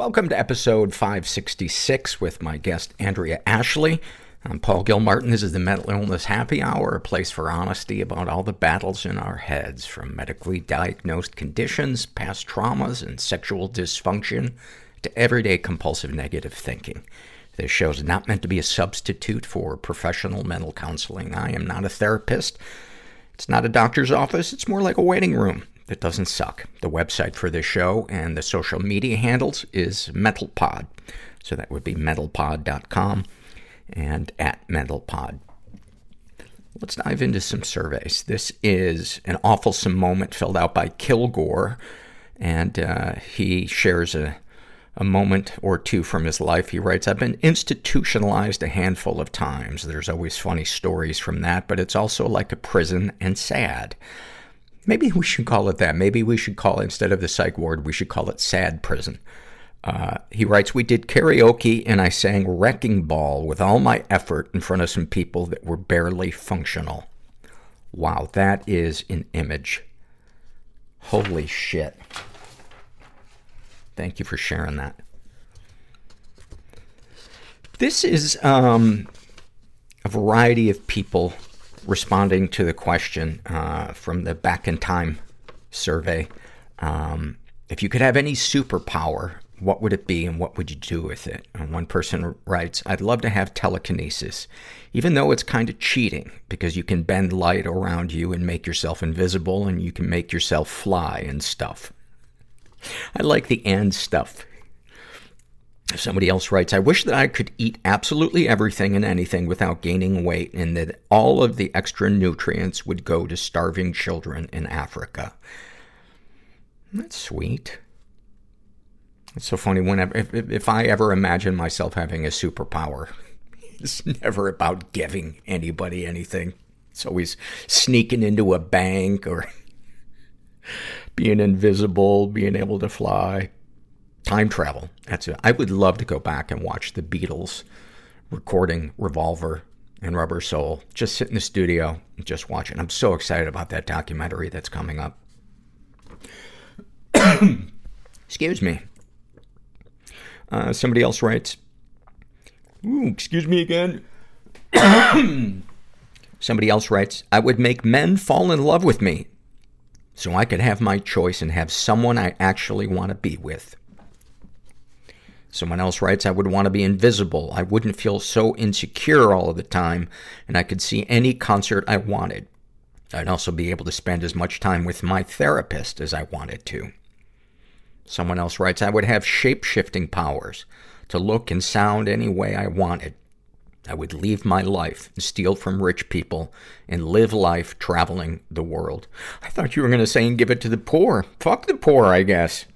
Welcome to episode 566 with my guest, Andrea Ashley. I'm Paul Gilmartin. This is the Mental Illness Happy Hour, a place for honesty about all the battles in our heads, from medically diagnosed conditions, past traumas, and sexual dysfunction, to everyday compulsive negative thinking. This show is not meant to be a substitute for professional mental counseling. I am not a therapist. It's not a doctor's office. It's more like a waiting room that doesn't suck. The website for this show and the social media handles is MentalPod. So that would be mentalpod.com and at mentalpod. Let's dive into some surveys. This is an awful moment filled out by Kilgore, and uh, he shares a a moment or two from his life. He writes, I've been institutionalized a handful of times. There's always funny stories from that, but it's also like a prison and sad. Maybe we should call it that. Maybe we should call instead of the psych ward, we should call it sad prison. Uh, he writes, we did karaoke and I sang Wrecking Ball with all my effort in front of some people that were barely functional. Wow, that is an image. Holy shit. Thank you for sharing that. This is um, a variety of people responding to the question uh, from the Back in Time survey. Um, if you could have any superpower, what would it be and what would you do with it? And one person writes, I'd love to have telekinesis, even though it's kind of cheating because you can bend light around you and make yourself invisible and you can make yourself fly and stuff. I like the and stuff. Somebody else writes, I wish that I could eat absolutely everything and anything without gaining weight and that all of the extra nutrients would go to starving children in Africa. That's sweet. It's so funny whenever, if, if I ever imagine myself having a superpower, it's never about giving anybody anything. It's always sneaking into a bank or being invisible, being able to fly, time travel. That's it. I would love to go back and watch the Beatles recording Revolver and Rubber Soul. Just sit in the studio and just watch it. I'm so excited about that documentary that's coming up. excuse me. Uh, somebody else writes, Ooh, excuse me again. somebody else writes, I would make men fall in love with me so I could have my choice and have someone I actually want to be with. Someone else writes, I would want to be invisible. I wouldn't feel so insecure all of the time, and I could see any concert I wanted. I'd also be able to spend as much time with my therapist as I wanted to. Someone else writes, I would have shape-shifting powers to look and sound any way I wanted. I would leave my life and steal from rich people and live life traveling the world. I thought you were going to say and give it to the poor. Fuck the poor, I guess.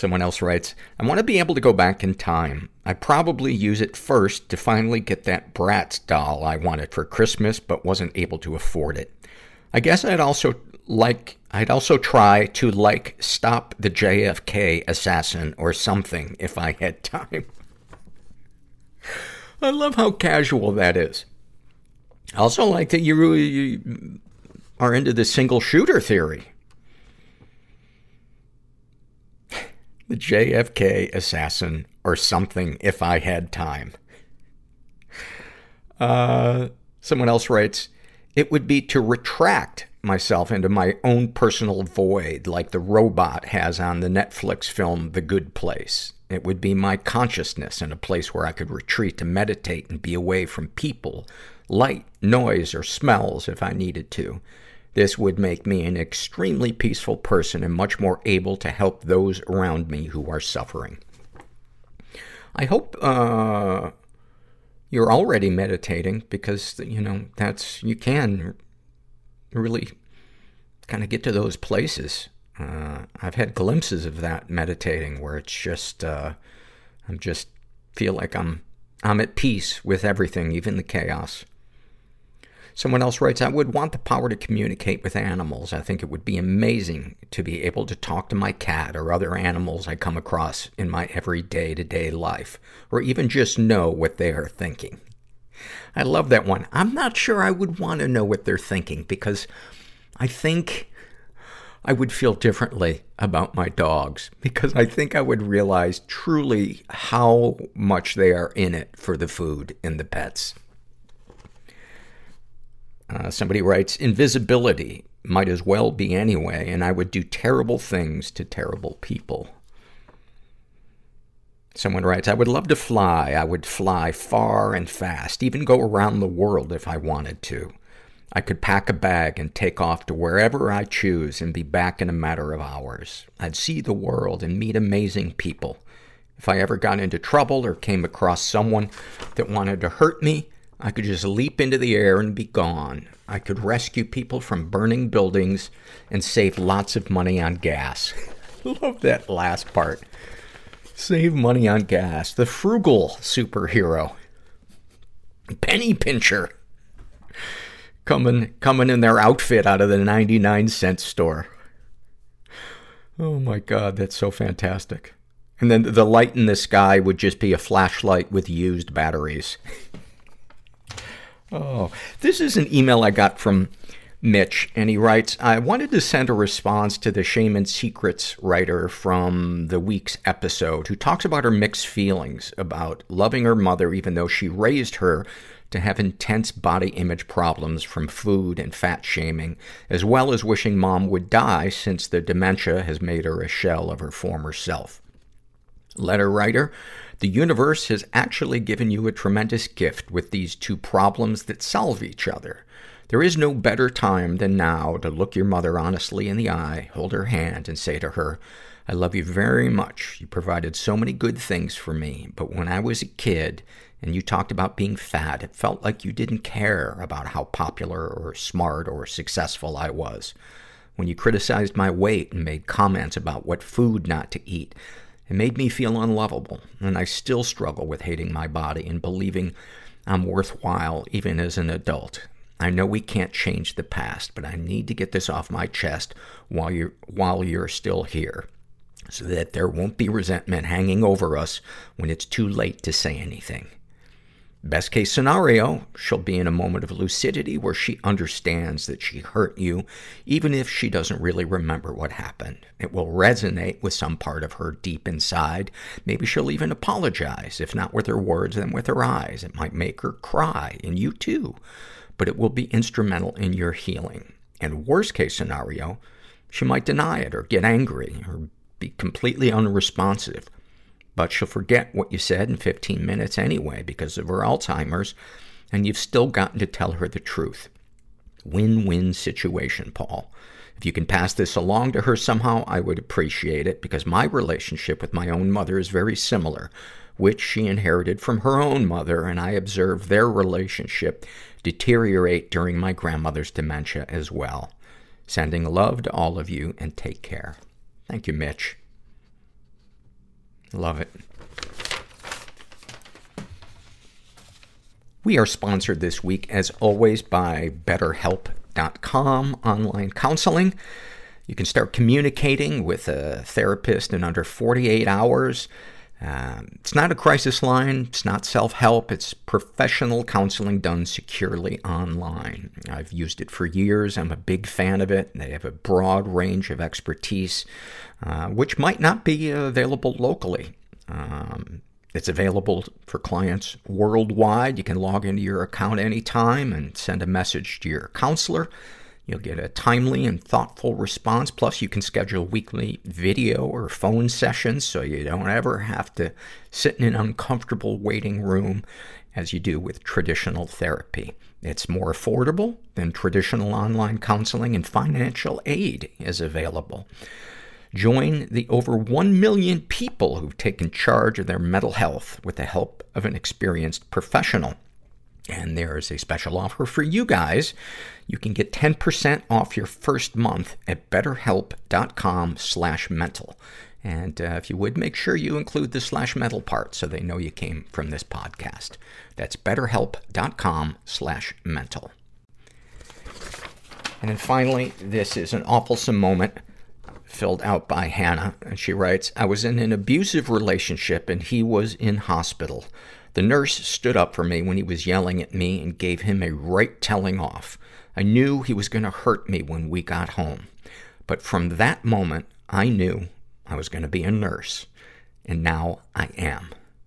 Someone else writes, I want to be able to go back in time. I probably use it first to finally get that Bratz doll I wanted for Christmas but wasn't able to afford it. I guess I'd also like, I'd also try to like stop the JFK assassin or something if I had time. I love how casual that is. I also like that you really are into the single shooter theory. The JFK assassin or something if I had time. Uh, someone else writes, it would be to retract myself into my own personal void like the robot has on the Netflix film The Good Place. It would be my consciousness in a place where I could retreat to meditate and be away from people, light, noise, or smells if I needed to. This would make me an extremely peaceful person and much more able to help those around me who are suffering. I hope, uh, you're already meditating because, you know, that's, you can really kind of get to those places uh, I've had glimpses of that meditating where it's just, uh, I'm just feel like I'm, I'm at peace with everything, even the chaos. Someone else writes, I would want the power to communicate with animals. I think it would be amazing to be able to talk to my cat or other animals I come across in my everyday to day life, or even just know what they are thinking. I love that one. I'm not sure I would want to know what they're thinking because I think I would feel differently about my dogs because I think I would realize truly how much they are in it for the food and the pets. Uh, somebody writes, invisibility might as well be anyway, and I would do terrible things to terrible people. Someone writes, I would love to fly. I would fly far and fast, even go around the world if I wanted to. I could pack a bag and take off to wherever I choose and be back in a matter of hours. I'd see the world and meet amazing people. If I ever got into trouble or came across someone that wanted to hurt me, I could just leap into the air and be gone. I could rescue people from burning buildings and save lots of money on gas. Love that last part. Save money on gas. The frugal superhero. Penny pincher coming, coming in their outfit out of the 99 cent store. Oh my God, that's so fantastic. And then the light in the sky would just be a flashlight with used batteries. oh, this is an email I got from Mitch, and he writes, I wanted to send a response to the Shame and Secrets writer from the week's episode who talks about her mixed feelings about loving her mother even though she raised her to have intense body image problems from food and fat shaming, as well as wishing mom would die since the dementia has made her a shell of her former self. Letter writer, the universe has actually given you a tremendous gift with these two problems that solve each other. There is no better time than now to look your mother honestly in the eye, hold her hand, and say to her, I love you very much. You provided so many good things for me, but when I was a kid, and you talked about being fat, it felt like you didn't care about how popular or smart or successful I was. When you criticized my weight and made comments about what food not to eat, it made me feel unlovable, and I still struggle with hating my body and believing I'm worthwhile even as an adult. I know we can't change the past, but I need to get this off my chest while you're, while you're still here so that there won't be resentment hanging over us when it's too late to say anything. Best case scenario, she'll be in a moment of lucidity where she understands that she hurt you, even if she doesn't really remember what happened. It will resonate with some part of her deep inside. Maybe she'll even apologize, if not with her words, then with her eyes. It might make her cry, and you too. But it will be instrumental in your healing. And worst case scenario, she might deny it or get angry or be completely unresponsive but she'll forget what you said in 15 minutes anyway because of her Alzheimer's, and you've still gotten to tell her the truth. Win-win situation, Paul. If you can pass this along to her somehow, I would appreciate it because my relationship with my own mother is very similar, which she inherited from her own mother, and I observed their relationship deteriorate during my grandmother's dementia as well. Sending love to all of you and take care. Thank you, Mitch. Love it. We are sponsored this week, as always, by BetterHelp.com online counseling. You can start communicating with a therapist in under 48 hours. Um, it's not a crisis line. It's not self-help. It's professional counseling done securely online. I've used it for years. I'm a big fan of it. They have a broad range of expertise, uh, which might not be available locally. Um, it's available for clients worldwide. You can log into your account anytime and send a message to your counselor. You'll get a timely and thoughtful response. Plus, you can schedule weekly video or phone sessions so you don't ever have to sit in an uncomfortable waiting room as you do with traditional therapy. It's more affordable than traditional online counseling and financial aid is available. Join the over 1 million people who've taken charge of their mental health with the help of an experienced professional. And there is a special offer for you guys. You can get 10% off your first month at betterhelp.com slash mental. And uh, if you would, make sure you include the slash mental part so they know you came from this podcast. That's betterhelp.com slash mental. And then finally, this is an awful moment filled out by Hannah. And she writes, I was in an abusive relationship and he was in hospital. The nurse stood up for me when he was yelling at me and gave him a right telling off. I knew he was going to hurt me when we got home. But from that moment, I knew I was going to be a nurse. And now I am.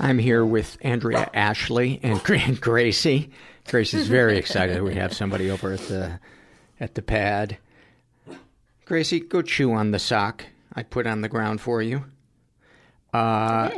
I'm here with Andrea Ashley and Gra- Gracie. Gracie's very excited we have somebody over at the at the pad. Gracie, go chew on the sock I put on the ground for you. Uh,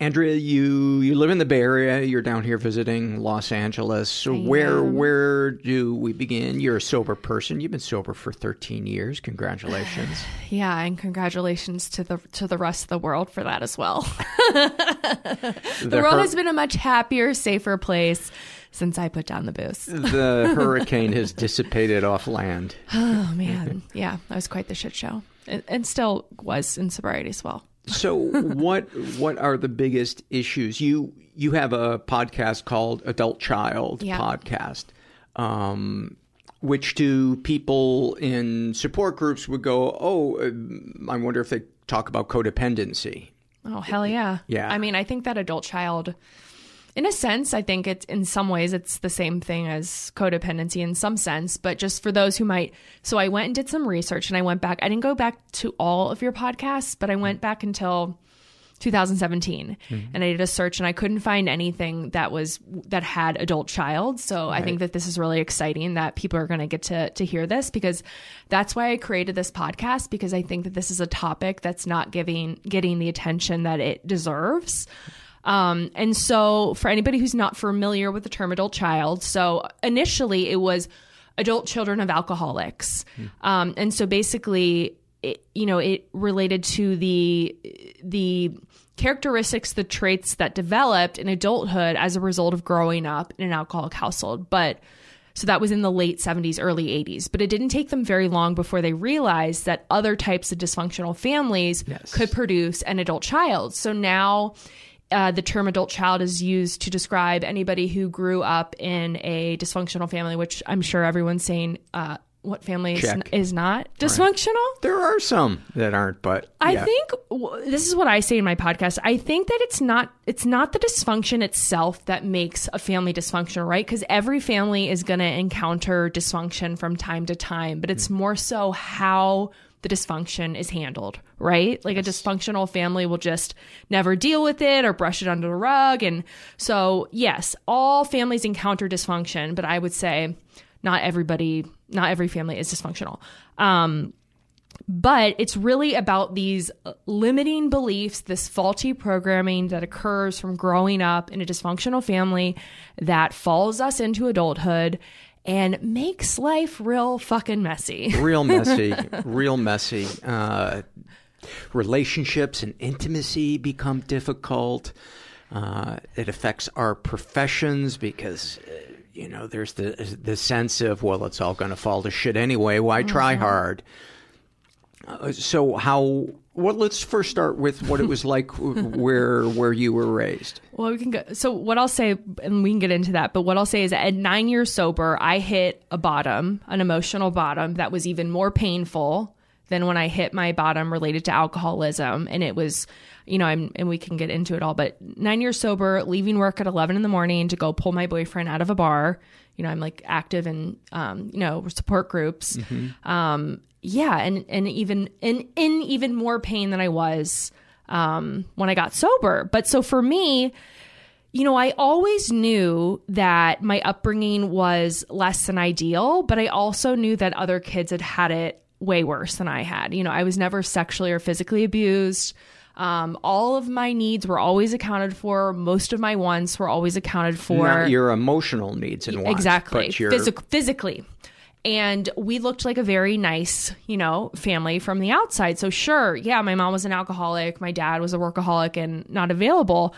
Andrea, you you live in the Bay Area. You're down here visiting Los Angeles. So where where do we begin? You're a sober person. You've been sober for 13 years. Congratulations. Yeah, and congratulations to the to the rest of the world for that as well. the, The world hur- has been a much happier, safer place since I put down the booze. the hurricane has dissipated off land. Oh man, yeah, that was quite the shit show, and, and still was in sobriety as well. So what what are the biggest issues? You you have a podcast called Adult Child Yeah. Podcast, um, which to people in support groups would go, oh, uh, I wonder if they talk about codependency. Oh hell yeah, Yeah. I mean, I think that adult child, in a sense, I think it's in some ways it's the same thing as codependency in some sense, but just for those who might. So I went and did some research, and I went back. I didn't go back to all of your podcasts, but I went mm. back until 2017 mm-hmm. and I did a search and I couldn't find anything that was that had adult child. So I think that this is really exciting that people are going to get to to hear this because that's why I created this podcast because I think that this is a topic that's not giving getting the attention that it deserves. Um, and so for anybody who's not familiar with the term adult child, so initially it was adult children of alcoholics. Um, and so basically it, you know, it related to the the characteristics, the traits that developed in adulthood as a result of growing up in an alcoholic household. But so that was in the late 70s, early 80s. But it didn't take them very long before they realized that other types of dysfunctional families could produce an adult child. So now uh, the term adult child is used to describe anybody who grew up in a dysfunctional family, which I'm sure everyone's saying, uh, what family is, Check. is not dysfunctional? There are some that aren't, but I yeah. think w- this is what I say in my podcast. I think that it's not it's not the dysfunction itself that makes a family dysfunctional, right? Because every family is going to encounter dysfunction from time to time, but it's more so how the dysfunction is handled, right? Like a dysfunctional family will just never deal with it or brush it under the rug. And so, yes, all families encounter dysfunction, but I would say not everybody, not every family is dysfunctional. Um, but it's really about these limiting beliefs, this faulty programming that occurs from growing up in a dysfunctional family that follows us into adulthood and makes life real fucking messy. real messy, real messy. Uh, relationships and intimacy become difficult. Uh, it affects our professions because, uh, you know, there's the the sense of well, it's all going to fall to shit anyway. Why try hard? Uh, so how? Well, let's first start with what it was like where where you were raised. Well, we can go. So, what I'll say, and we can get into that, but what I'll say is at nine years sober, I hit a bottom, an emotional bottom that was even more painful than when I hit my bottom related to alcoholism. And it was, you know, I'm, and we can get into it all, but nine years sober, leaving work at 11 in the morning to go pull my boyfriend out of a bar. You know, I'm like active in, um, you know, support groups. Um, yeah. And, and even, in, in even more pain than I was, um, when I got sober. But so for me, you know, I always knew that my upbringing was less than ideal, but I also knew that other kids had had it way worse than I had. You know, I was never sexually or physically abused. Um, all of my needs were always accounted for. Most of my wants were always accounted for. Not your emotional needs and wants. exactly. But your, Physic- physically. And we looked like a very nice, you know, family from the outside. So, sure, yeah, my mom was an alcoholic. My dad was a workaholic and not available.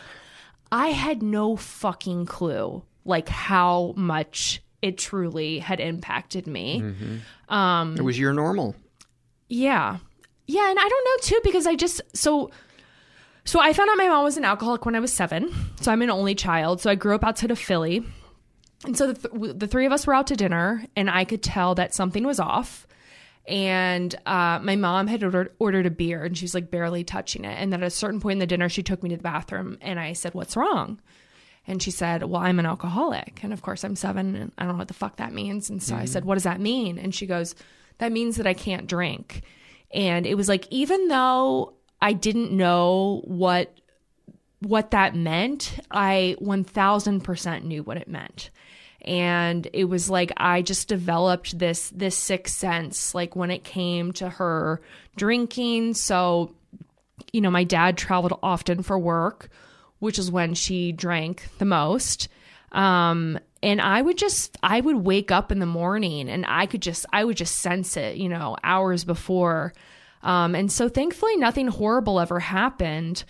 I had no fucking clue, like, how much it truly had impacted me. Mhm. Um, it was your normal. yeah. Yeah, and I don't know too because I just so so I found out my mom was an alcoholic when I was 7. So I'm an only child. So I grew up outside of Philly. And so the, th- the three of us were out to dinner and I could tell that something was off. And uh, my mom had ordered, ordered a beer and she was like barely touching it. And then at a certain point in the dinner, she took me to the bathroom and I said, What's wrong? And she said, Well, I'm an alcoholic. And of course, I'm seven and I don't know what the fuck that means. And so I said, What does that mean? And she goes, That means that I can't drink. And it was like, even though I didn't know what what that meant, I 1000% knew what it meant. And it was like I just developed this this sixth sense like when it came to her drinking. So, you know, my dad traveled often for work, which is when she drank the most. Um and I would just I would wake up in the morning and I could just I would just sense it, you know, hours before. Um and so thankfully nothing horrible ever happened.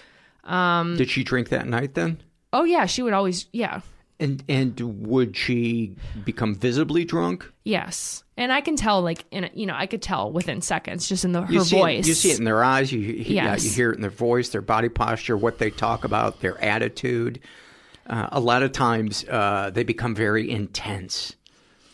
Um Did she drink that night then? Oh yeah, she would always yeah. And and would she become visibly drunk? Yes. And I can tell like in a, you know, I could tell within seconds just in the her you voice. It, you see it in their eyes. You you- yeah, Yes. you hear it in their voice, their body posture, what they talk about, their attitude. Uh, a lot of times uh, they become very intense.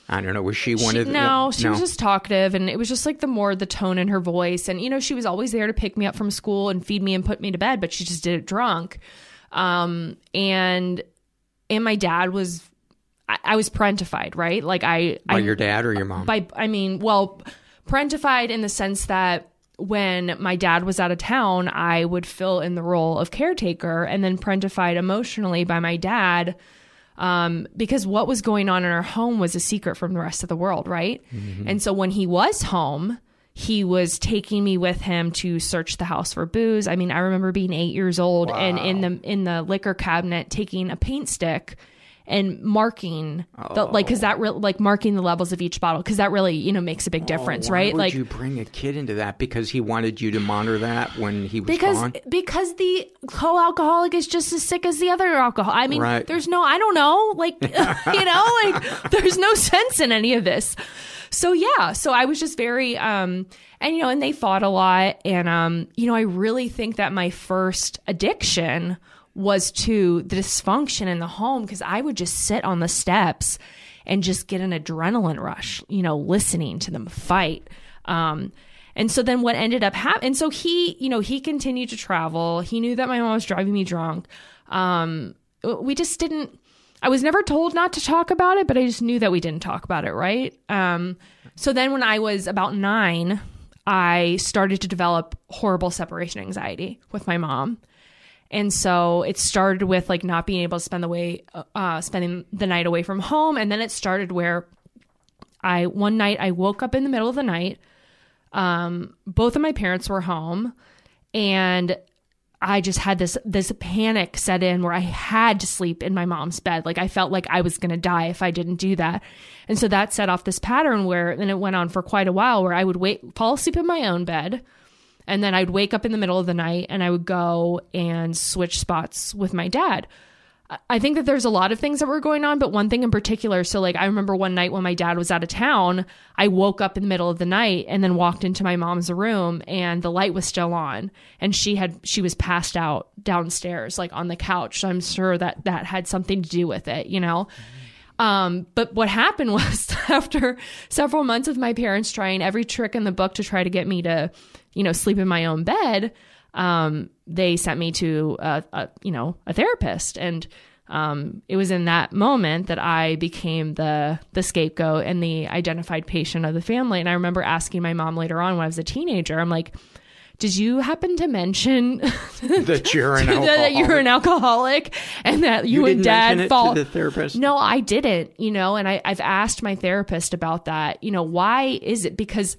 I don't know. Was she one She- of the no, she was just talkative, and it was just like the more the tone in her voice, and you know, she was always there to pick me up from school and feed me and put me to bed, but she just did it drunk. Um, and and my dad was, I, I was parentified, right? Like I, by I your dad or your mom. by I mean, well, parentified in the sense that when my dad was out of town, I would fill in the role of caretaker, and then parentified emotionally by my dad. Um, because what was going on in our home was a secret from the rest of the world, right? And so when he was home, he was taking me with him to search the house for booze. I mean, I remember being eight years old and in the in the liquor cabinet taking a paint stick and marking the like because that re- like marking the levels of each bottle because that really you know makes a big difference, Oh, Why right? Would like you bring a kid into that because he wanted you to monitor that when he was because gone? because the co-alcoholic is just as sick as the other alcohol. I mean, Right. there's no, I don't know, like you know, like there's no sense in any of this. So yeah, so I was just very, um, and you know, and they fought a lot, and um, you know, I really think that my first addiction was to the dysfunction in the home because I would just sit on the steps and just get an adrenaline rush, you know, listening to them fight. Um, and so then what ended up happening, and so he, you know, he continued to travel. He knew that my mom was driving me drunk. Um, we just didn't, I was never told not to talk about it, but I just knew that we didn't talk about it, right? Um, so then when I was about nine, I started to develop horrible separation anxiety with my mom. And so it started with like not being able to spend the way, uh, spending the night away from home. And then it started where I, one night, I woke up in the middle of the night. Um, both of my parents were home and I just had this, this panic set in where I had to sleep in my mom's bed. Like I felt like I was going to die if I didn't do that. And so that set off this pattern where, and it went on for quite a while where I would wait, fall asleep in my own bed and then I'd wake up in the middle of the night and I would go and switch spots with my dad. I- think that there's a lot of things that were going on, but one thing in particular. So, like, I remember one night when my dad was out of town, I woke up in the middle of the night and then walked into my mom's room and the light was still on and she had, she was passed out downstairs, like on the couch. So I'm sure that that had something to do with it, you know? Um, but what happened was after several months of my parents trying every trick in the book to try to get me to, you know, sleep in my own bed, um, they sent me to a, a you know a therapist, and um, it was in that moment that I became the the scapegoat and the identified patient of the family. And I remember asking my mom later on when I was a teenager, I'm like. Did you happen to mention that you're an that you're an alcoholic? alcoholic and that you, You and dad mention it to fall the therapist? no i didn't you know and I, i've asked my therapist about that you know why is it because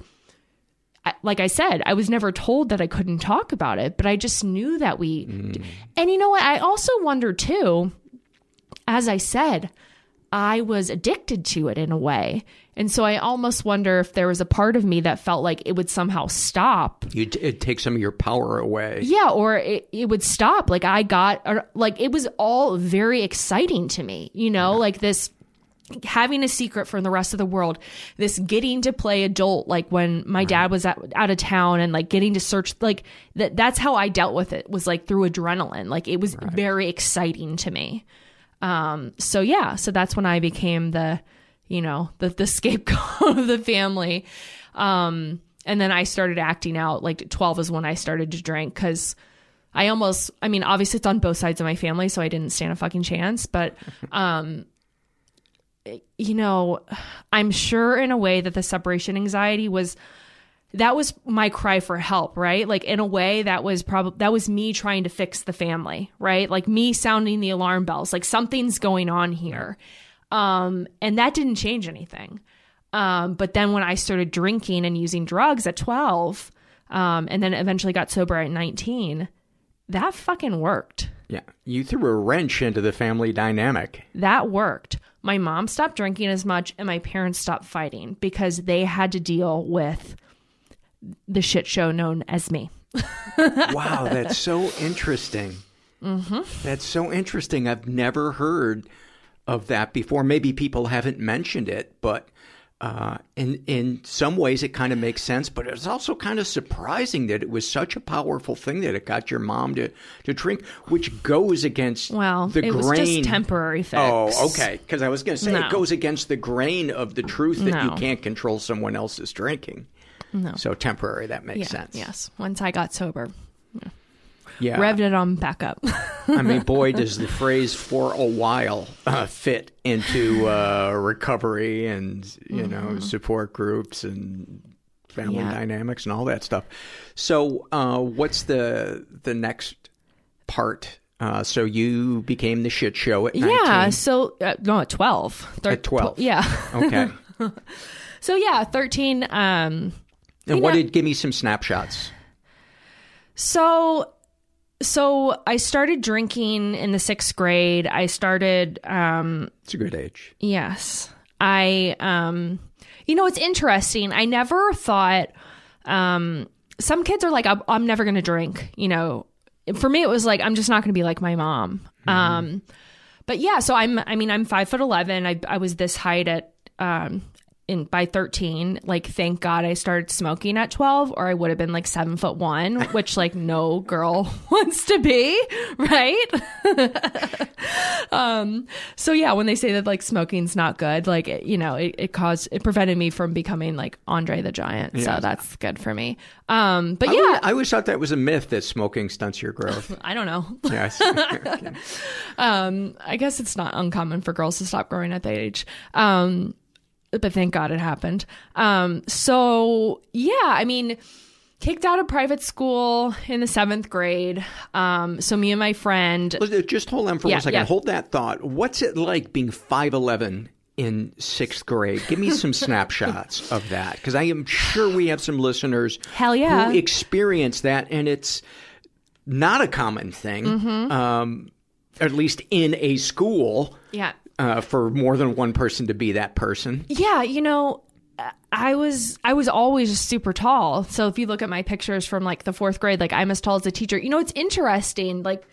like I said, I was never told that I couldn't talk about it, but I just knew that we. Mm. And you know what? I also wonder too, as I said, I was addicted to it in a way. And so I almost wonder if there was a part of me that felt like it would somehow stop. You t- it takes some of your power away. Yeah, or it, it would stop. Like I got, or like it was all very exciting to me, you know, like this having a secret from the rest of the world, this getting to play adult, like when my dad was out, out of town and like getting to search, like that, that's how I dealt with it was like through adrenaline. Like it was very exciting to me. Um, so yeah, so that's when I became the, you know, the, the scapegoat of the family. Um, and then I started acting out like 12 is when I started to drink because I almost, I mean, obviously it's on both sides of my family, so I didn't stand a fucking chance, but, um, you know, I'm sure in a way that the separation anxiety was that was my cry for help, right? Like in a way that was probably that was me trying to fix the family, right? Like me sounding the alarm bells, like something's going on here. Um and that didn't change anything. Um but then when I started drinking and using drugs at 12, um and then eventually got sober at 19, that fucking worked. Yeah. You threw a wrench into the family dynamic. That worked. My mom stopped drinking as much and my parents stopped fighting because they had to deal with the shit show known as me. wow, that's so interesting. Mm-hmm. That's so interesting. I've never heard of that before. Maybe people haven't mentioned it, but uh, in in some ways it kind of makes sense. But it's also kind of surprising that it was such a powerful thing that it got your mom to to drink, which goes against Well, the it grain. was just temporary fix. Oh, okay. Because I was going to say No. it goes against the grain of the truth that you can't control someone else's drinking. No. So temporary, that makes Yeah, sense. Yes. Once I got sober, Yeah. Revved it on back up. I mean, boy, does the phrase "for a while" uh, fit into uh, recovery and you know support groups and family Mm-hmm. Yeah. dynamics and all that stuff. So, uh, what's the the next part? Uh, so you became the shit show at nineteen. yeah. So uh, no, at twelve. Thir- At 12. Yeah. Okay. so yeah, thirteen. Um. And what know- did give me some snapshots? So so I started drinking in the sixth grade. I started um It's a good age. Yes. I um you know it's interesting. I never thought um some kids are like I'm, I'm never going to drink, you know. For me it was like I'm just not going to be like my mom. Um but yeah, so I'm I mean I'm 5 foot 11. I I was this height at um in by 13 like thank god i started smoking at 12 or i would have been like seven foot one which like no girl wants to be right um so yeah when they say that like smoking's not good like it, you know it, it caused it prevented me from becoming like andre the giant Yeah. so that's good for me um but I yeah always, I always thought that was a myth that smoking stunts your growth. I don't know. yes. um, I guess it's not uncommon for girls to stop growing at that age. Um, but thank God it happened. Um, so yeah, I mean, kicked out of private school in the seventh grade. Um, so me and my friend. Just hold on for Yeah, one second. yeah. Hold that thought. What's it like being 5'11 in sixth grade? Give me some snapshots of that because I am sure we have some listeners Hell yeah. who experience that, and it's not a common thing, Mhm. um, at least in a school, yeah, uh, for more than one person to be that person. Yeah, you know, I was I was always super tall. So if you look at my pictures from like the fourth grade, like I'm as tall as a teacher. You know, it's interesting. Like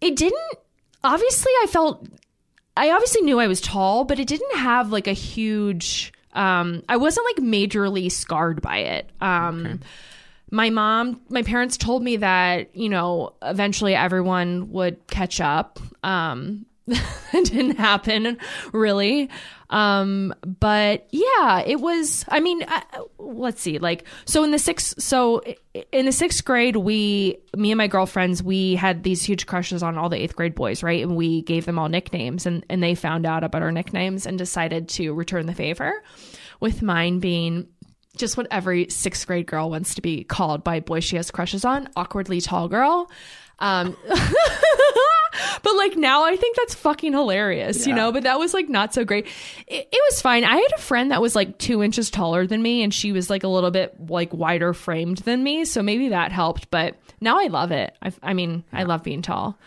it didn't. Obviously, I felt. I obviously knew I was tall, but it didn't have like a huge. Um, I wasn't like majorly scarred by it. Um, my mom, my parents told me that you know eventually everyone would catch up. Um, it didn't happen really. Um, but yeah, it was, I mean, I, let's see, like, so in the sixth, so in the sixth grade, we, me and my girlfriends, we had these huge crushes on all the eighth grade boys, right? And we gave them all nicknames and, and they found out about our nicknames and decided to return the favor with mine being just what every sixth grade girl wants to be called by a boy she has crushes on awkwardly tall girl Um, but like now I think that's fucking hilarious, you know, but that was like not so great. It, it was fine. I had a friend that was like two inches taller than me and she was like a little bit like wider framed than me. So maybe that helped, but now I love it. I, I mean, I love being tall.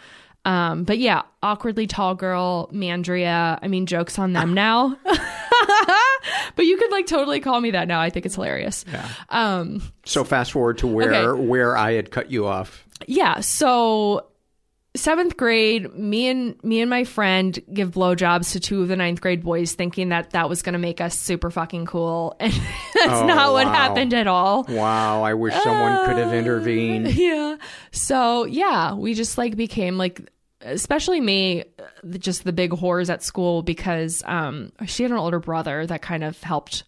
Um, but yeah, awkwardly tall girl, Mandria. I mean, jokes on them now. but you could like totally call me that now. I think it's hilarious. Yeah. Um, So fast forward to where Okay. where I had cut you off. Yeah. So seventh grade, me and me and my friend give blowjobs to two of the ninth grade boys, thinking that that was going to make us super fucking cool, and that's Oh, not what happened at all. Wow, I wish someone could have Uh, intervened. Yeah. So yeah, we just like became like, especially me, uh, just the big whores at school because um she had an older brother that kind of helped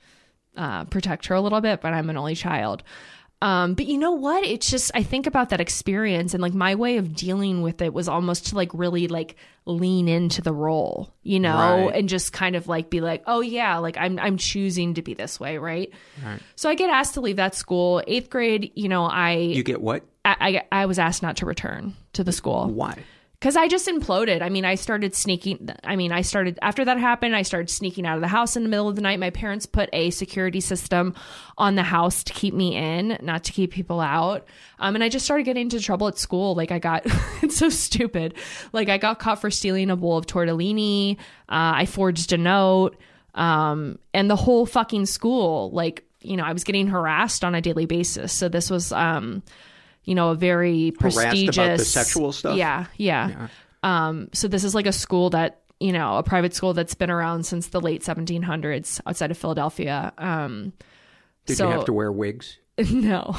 uh, protect her a little bit, but I'm an only child. Um, but you know what? It's just I think about that experience and like my way of dealing with it was almost to like really like lean into the role, you know, Right. and just kind of like be like, oh yeah, like I'm I'm choosing to be this way, right? Right. So I get asked to leave that school. Eighth grade, you know, I You get what? I, I I was asked not to return to the school. Why? Because I just imploded. I mean, I started sneaking. I mean, I started after that happened. I started sneaking out of the house in the middle of the night. My parents put a security system on the house to keep me in, not to keep people out. Um, and I just started getting into trouble at school. Like I got, it's so stupid. Like I got caught for stealing a bowl of tortellini. Uh, I forged a note. Um, and the whole fucking school, like you know, I was getting harassed on a daily basis. So this was, um, you know, a very Harassed about the prestigious sexual stuff? Yeah, yeah. Um, so this is like a school that you know, a private school that's been around since the late 1700s outside of Philadelphia. Um, Did so, you have to wear wigs? No.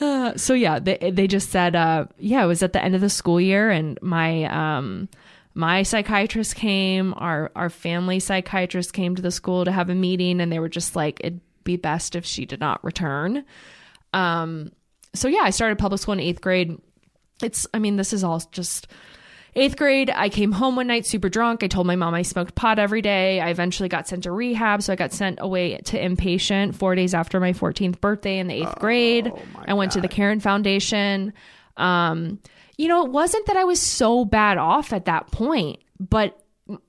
Uh, so yeah, they they just said, uh, yeah, it was at the end of the school year, and my um my psychiatrist came, our our family psychiatrist came to the school to have a meeting, and they were just like, it'd be best if she did not return. Um, so yeah, I started public school in eighth grade. It's, I mean, this is all just eighth grade. I came home one night super drunk. I told my mom I smoked pot every day. I eventually got sent to rehab, so I got sent away to inpatient four days after my 14th birthday in the eighth grade. I went to the Caron Foundation. Um, you know, it wasn't that I was so bad off at that point, but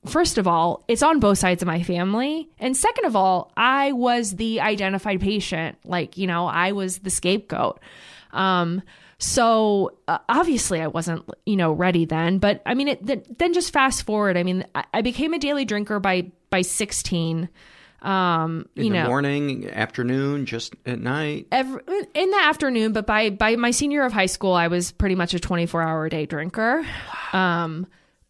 first of all, it's on both sides of my family. And second of all, I was the identified patient. Like, you know, I was the scapegoat. Um, so uh, obviously I wasn't, you know, ready then. But I mean, it, th- then just fast forward. I mean, I, I became a daily drinker by by 16. Um, In you the know, morning, afternoon, just at night. every, in the afternoon, but by by my senior year of high school, I was pretty much a 24 hour a day drinker. Um,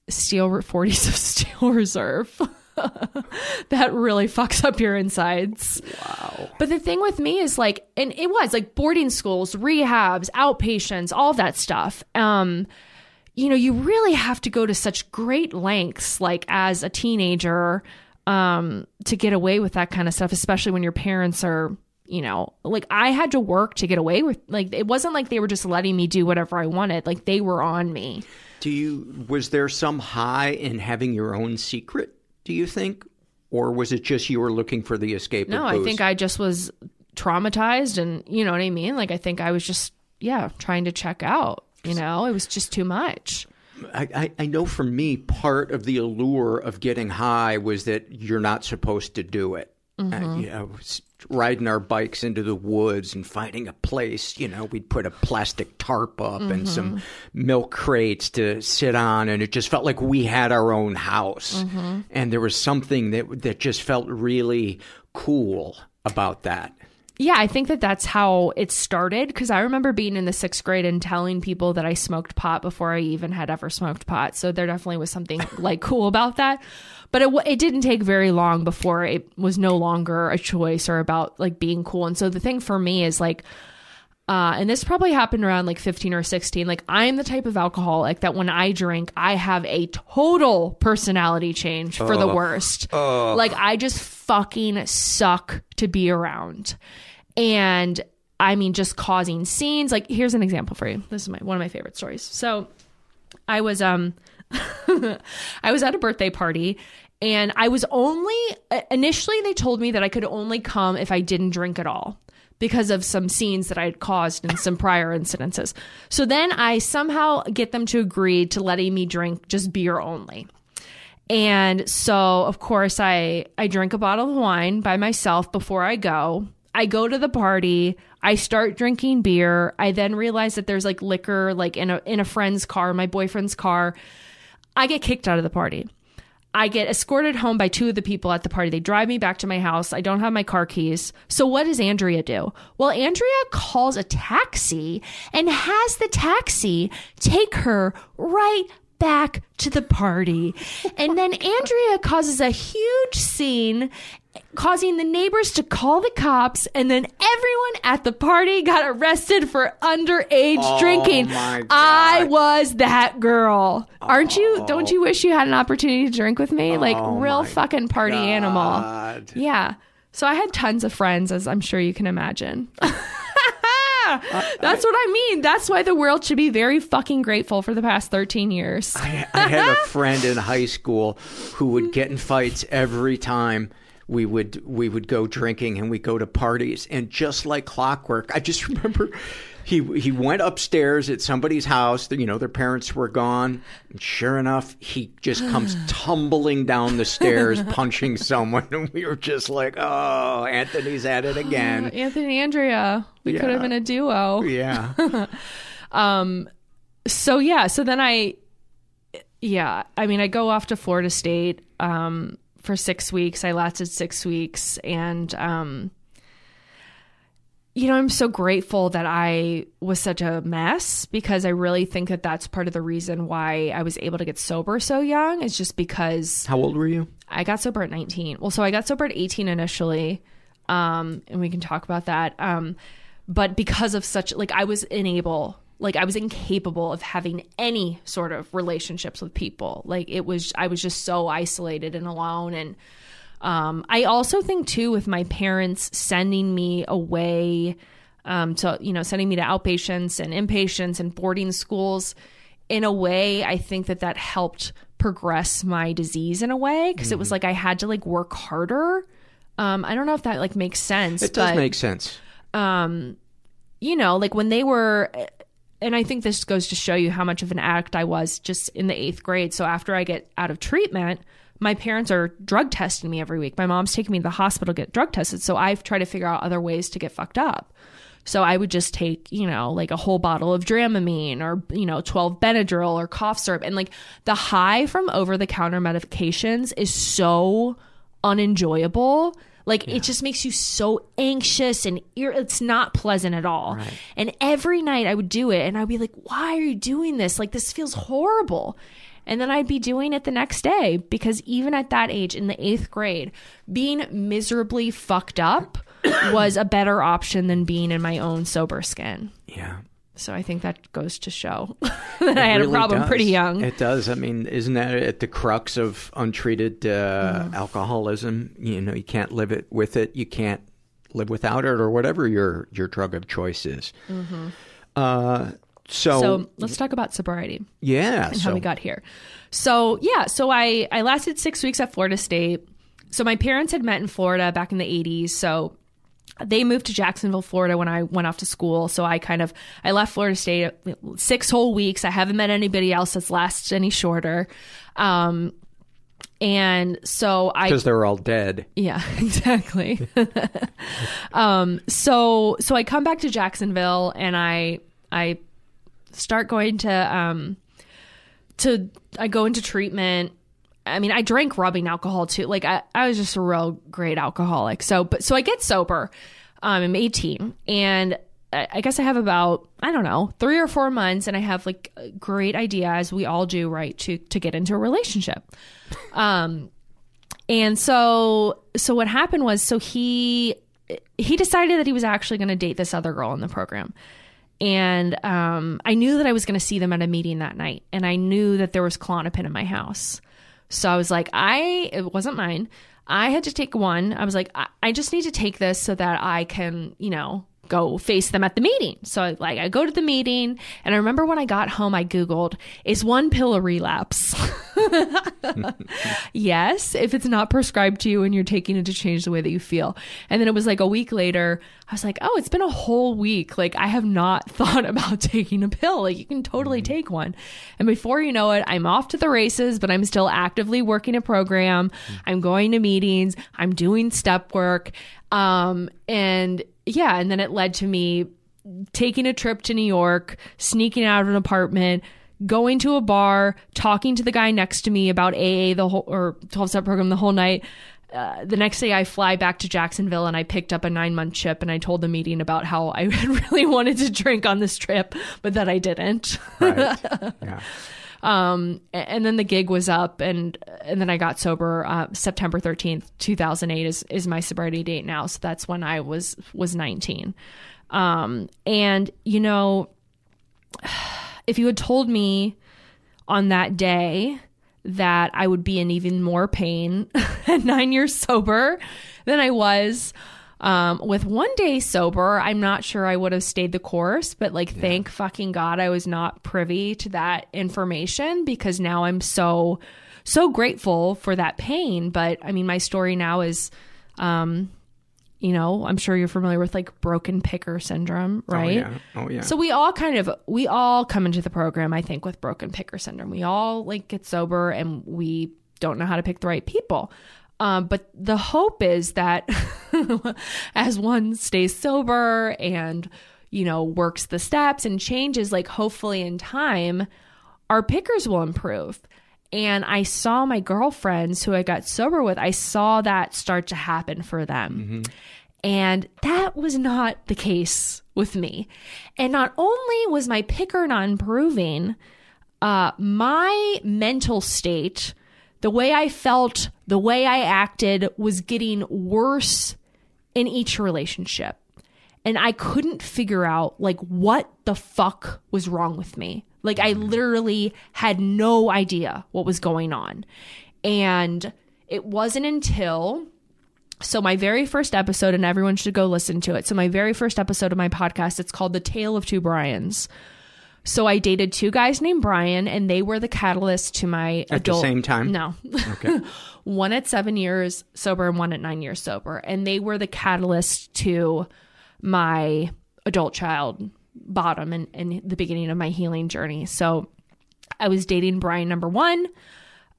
steel 40s of steel reserve. that really fucks up your insides. Wow. But the thing with me is like, and it was like boarding schools, rehabs, outpatients, all that stuff. Um, you know, you really have to go to such great lengths, like as a teenager, um, to get away with that kind of stuff, especially when your parents are, you know, like I had to work to get away with, like, it wasn't like they were just letting me do whatever I wanted. Like they were on me. Do you was there some high in having your own secret? Do you think, or was it just you were looking for the escape? No, I think I just was traumatized and you know what I mean? Like I think I was just yeah, trying to check out, you know? It was just too much. I, I, I know for me, part of the allure of getting high was that you're not supposed to do it. Uh, Mhm. you know, riding our bikes into the woods and finding a place, you know, we'd put a plastic tarp up and some milk crates to sit on, and it just felt like we had our own house. Mhm. And there was something that that just felt really cool about that. Yeah, I think that that's how it started because I remember being in the sixth grade and telling people that I smoked pot before I even had ever smoked pot. So there definitely was something like cool about that. But it, it didn't take very long before it was no longer a choice or about like being cool. And so the thing for me is like, uh, and this probably happened around like 15 or 16. Like, I'm the type of alcoholic that when I drink, I have a total personality change for the worst. Ugh. Like, I just fucking suck to be around. And I mean, just causing scenes. Like, here's an example for you. This is my one of my favorite stories. So, I was um, I was at a birthday party, and I was only initially they told me that I could only come if I didn't drink at all because of some scenes that I had caused in some prior incidences. So then I somehow get them to agree to letting me drink just beer only. And so, of course, I I drink a bottle of wine by myself before I go. I go to the party. I start drinking beer. I then realize that there's like liquor like in a in a friend's car, my boyfriend's car. I get kicked out of the party. I get escorted home by two of the people at the party. They drive me back to my house. I don't have my car keys. So what does Andrea do? Well, Andrea calls a taxi and has the taxi take her right back to the party. And then Andrea causes a huge scene, causing the neighbors to call the cops. And then everyone at the party got arrested for underage Oh, drinking. God. I was that girl. Aren't you? Don't you oh. wish you had an opportunity to drink with me? Oh like, Oh, real fucking party animal. Yeah. So I had tons of friends, as I'm sure you can imagine. That's what I mean. That's why the world should be very fucking grateful for the past 13 years. I, I had a friend in high school who would get in fights every time we would we would go drinking and we go to parties. And just like clockwork i just remember he he went upstairs at somebody's house. You know their parents were gone. And sure enough he just comes tumbling down the stairs punching someone. And we were just like oh anthony's at it again. Anthony and Andrea, we could have been a duo. yeah. Um, so yeah, so then I, yeah, I mean, I go off to Florida State um, for six weeks. I lasted six weeks, and um, you know, I'm so grateful that I was such a mess because I really think that that's part of the reason why I was able to get sober so young. Is just because how old were you I got sober at 19. Well, so I got sober at 18 initially. Um, and we can talk about that. Um, but because of such, like, I was unable, like, I was incapable of having any sort of relationships with people. Like, it was, I was just so isolated and alone. And, um, I also think too, with my parents sending me away, um, to, you know, sending me to outpatients and inpatients and boarding schools, in a way, I think that that helped progress my disease in a way because it was like I had to like work harder. Um, I don't know if that like makes sense. it does but, make sense um, you know, like when they were, and I think this goes to show you how much of an addict I was just in the eighth grade. So after I get out of treatment, my parents are drug testing me every week. My mom's taking me to the hospital to get drug tested. So I've tried to figure out other ways to get fucked up. So I would just take, you know, like a whole bottle of Dramamine or, you know, 12 Benadryl or cough syrup. And like the high from over the counter medications is so unenjoyable. Like it just makes you so anxious and ir- it's not pleasant at all. And every night I would do it and I'd be like, why are you doing this? Like this feels horrible. And then I'd be doing it the next day because even at that age in the eighth grade, being miserably fucked up was a better option than being in my own sober skin. yeah So I think that goes to show that I had really a problem does. pretty young. It does. I mean, isn't that at the crux of untreated uh, Mm-hmm. alcoholism? You know, you can't live it with it. You can't live without it, or whatever your your drug of choice is. Uh, so, Mm-hmm. so let's talk about sobriety. yeah, and so how we got here. So yeah, so I I lasted six weeks at Florida State. So my parents had met in Florida back in the '80s. So they moved to Jacksonville, Florida when I went off to school. So I kind of I left Florida State six whole weeks. I haven't met anybody else that's lasted any shorter. Um, and so I because they're all dead. yeah, exactly. um, so so I come back to Jacksonville and I I start going to um to I go into treatment. I mean, I drank rubbing alcohol too. Like I, I was just a real great alcoholic. So but so I get sober. Um, I'm 18 and I I guess I have about I don't know three or four months, and I have like a great idea, as we all do, right, to to get into a relationship. Um, and so so what happened was so he he decided that he was actually going to date this other girl in the program and um, i knew that i was going to see them at a meeting that night and i knew that there was Klonopin in my house so i was like i it wasn't mine. I had to take one. I was like i, I just need to take this so that i can you know go face them at the meeting. So I, like I go to the meeting and I remember when I got home I googled is one pill a relapse? yes, if it's not prescribed to you and you're taking it to change the way that you feel. And then it was like a week later, I was like, "Oh, it's been a whole week. Like I have not thought about taking a pill. Like you can totally take one." And before you know it, I'm off to the races, but I'm still actively working a program. I'm going to meetings, I'm doing step work. Um and yeah, and then it led to me taking a trip to New York, sneaking out of an apartment, going to a bar, talking to the guy next to me about AA the whole or 12 step program the whole night. Uh, the next day I fly back to Jacksonville and I picked up a nine month chip and I told the meeting about how I had really wanted to drink on this trip, but that I didn't. Right. Yeah. Um, and then the gig was up and, and then I got sober, uh, September 13th, 2008 is, is my sobriety date now. So that's when I was, was 19. Um, and you know, if you had told me on that day that I would be in even more pain at nine years sober than I was um, with one day sober, I'm not sure I would have stayed the course, but like, thank fucking God I was not privy to that information because now I'm so, so grateful for that pain. But I mean, my story now is, um, you know, I'm sure you're familiar with like broken picker syndrome, right? yeah. Oh, yeah. So we all kind of we all come into the program, I think, with broken picker syndrome. We all like get sober and we don't know how to pick the right people. Um, but the hope is that as one stays sober and you know works the steps and changes, like hopefully in time, our pickers will improve. And I saw my girlfriends who I got sober with, I saw that start to happen for them. And that was not the case with me. And not only was my picker not improving, uh, my mental state, the way I felt, the way I acted was getting worse in each relationship. And I couldn't figure out like what the fuck was wrong with me. Like I literally had no idea what was going on. And it wasn't until so my very first episode and everyone should go listen to it. So my very first episode of my podcast it's called The Tale of Two Brians. So I dated two guys named Brian and they were the catalyst to my At the same time? No. Okay. one at 7 years sober and one at 9 years sober and they were the catalyst to my adult child bottom and, and the beginning of my healing journey. So I was dating Brian number 1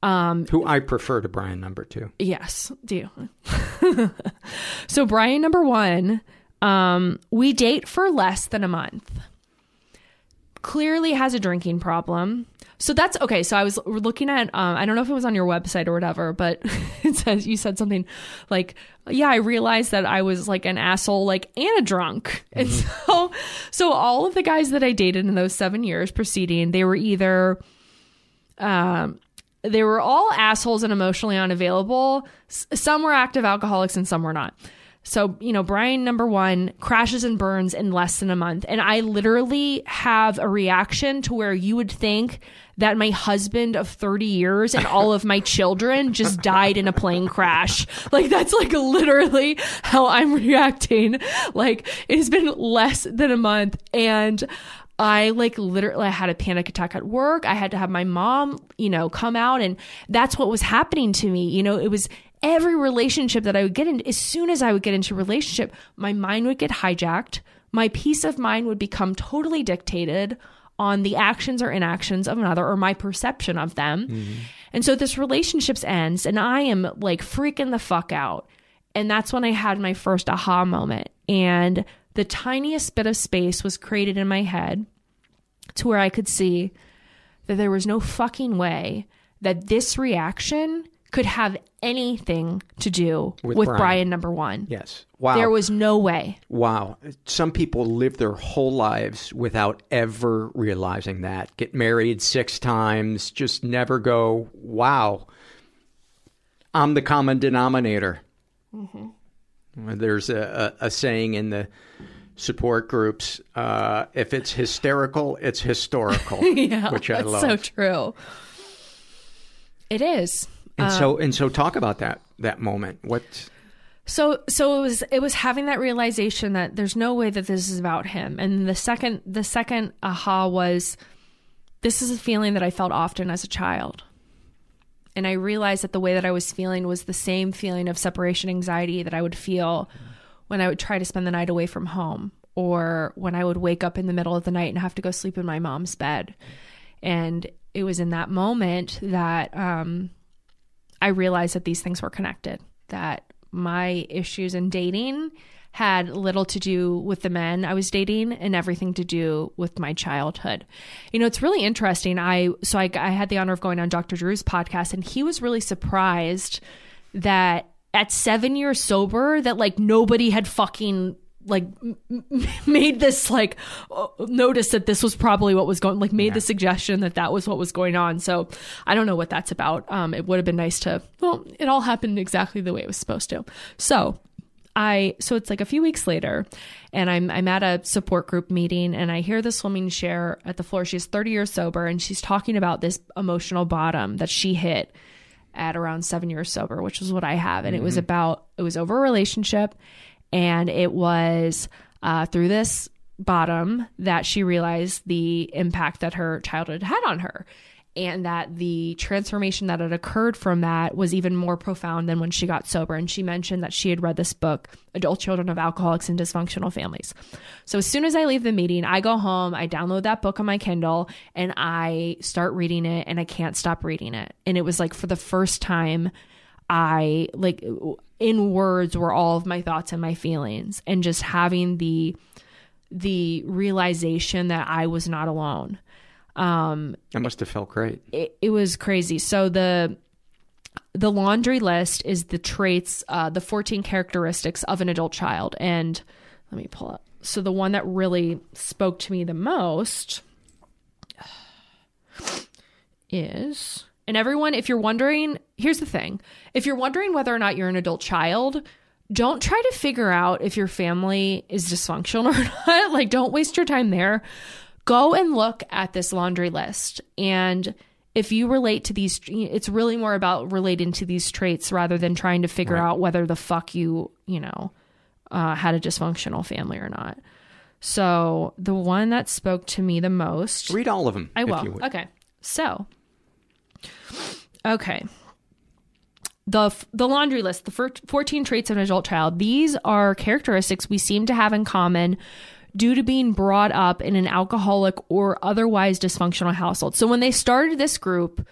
um, Who I prefer to Brian number two. Yes, do. so Brian number one, um, we date for less than a month. Clearly has a drinking problem. So that's okay. So I was looking at, um, I don't know if it was on your website or whatever, but it says you said something like, "Yeah, I realized that I was like an asshole, like and a drunk." And so, so all of the guys that I dated in those seven years preceding, they were either, um, they were all assholes and emotionally unavailable. S- some were active alcoholics and some were not. So, you know, Brian number one crashes and burns in less than a month. And I literally have a reaction to where you would think that my husband of 30 years and all of my children just died in a plane crash. Like, that's like literally how I'm reacting. Like, it has been less than a month. And I like literally I had a panic attack at work. I had to have my mom, you know, come out and that's what was happening to me. You know, it was every relationship that I would get in as soon as I would get into a relationship, my mind would get hijacked. My peace of mind would become totally dictated on the actions or inactions of another or my perception of them. Mm-hmm. And so this relationships ends and I am like freaking the fuck out. And that's when I had my first aha moment. And the tiniest bit of space was created in my head to where I could see that there was no fucking way that this reaction could have anything to do With with, Brian. Brian. number one. Yes. Wow. There was no way. Wow. Some people live their whole lives without ever realizing that. Get married six times, just never go, wow, I'm the common denominator. There's a, a, a saying in the support groups uh, if it's hysterical, it's historical, yeah, which I that's love. so true. It is. And Uh, so and so talk about that that moment. What So so it was it was having that realization that there's no way that this is about him. And the second the second aha was this is a feeling that I felt often as a child. And I realized that the way that I was feeling was the same feeling of separation anxiety that I would feel when I would try to spend the night away from home or when I would wake up in the middle of the night and have to go sleep in my mom's bed. And it was in that moment that um, I realized that these things were connected, that my issues in dating had little to do with the men I was dating and everything to do with my childhood. You know, it's really interesting. I so I, I had the honor of going on Dr. Drew's podcast, and he was really surprised that at seven years sober, that like nobody had fucking like m- made this like uh, notice that this was probably what was going like made yeah. the suggestion that that was what was going on so i don't know what that's about um it would have been nice to well it all happened exactly the way it was supposed to so I so it's like a few weeks later and I'm I'm at a support group meeting and I hear this woman share at the floor she's 30 years sober and she's talking about this emotional bottom that she hit at around 7 years sober which is what I have and mm-hmm. it was mm-hmm. about it was over a relationship and it was uh, through this bottom that she realized the impact that her childhood had on her and that the transformation that had occurred from that was even more profound than when she got sober. And she mentioned that she had read this book, Adult Children of Alcoholics and Dysfunctional Families. So as soon as I leave the meeting, I go home, I download that book on my Kindle, and I start reading it, and I can't stop reading it. And it was like for the first time, I like in words were all of my thoughts and my feelings and just having the the realization that I was not alone. Um That must have felt great. It, it was crazy. So the the laundry list is the traits, uh, the 14 characteristics of an adult child. And let me pull up. So the one that really spoke to me the most is and everyone, if you're wondering, here's the thing if you're wondering whether or not you're an adult child, don't try to figure out if your family is dysfunctional or not. like, don't waste your time there. Go and look at this laundry list. And if you relate to these, it's really more about relating to these traits rather than trying to figure right. out whether the fuck you, you know, uh, had a dysfunctional family or not. So the one that spoke to me the most. Read all of them. I will. Okay. So Okay. The, the laundry list, the 14 traits of an adult child, these are characteristics we seem to have in common due to being brought up in an alcoholic or otherwise dysfunctional household. So when they started this group,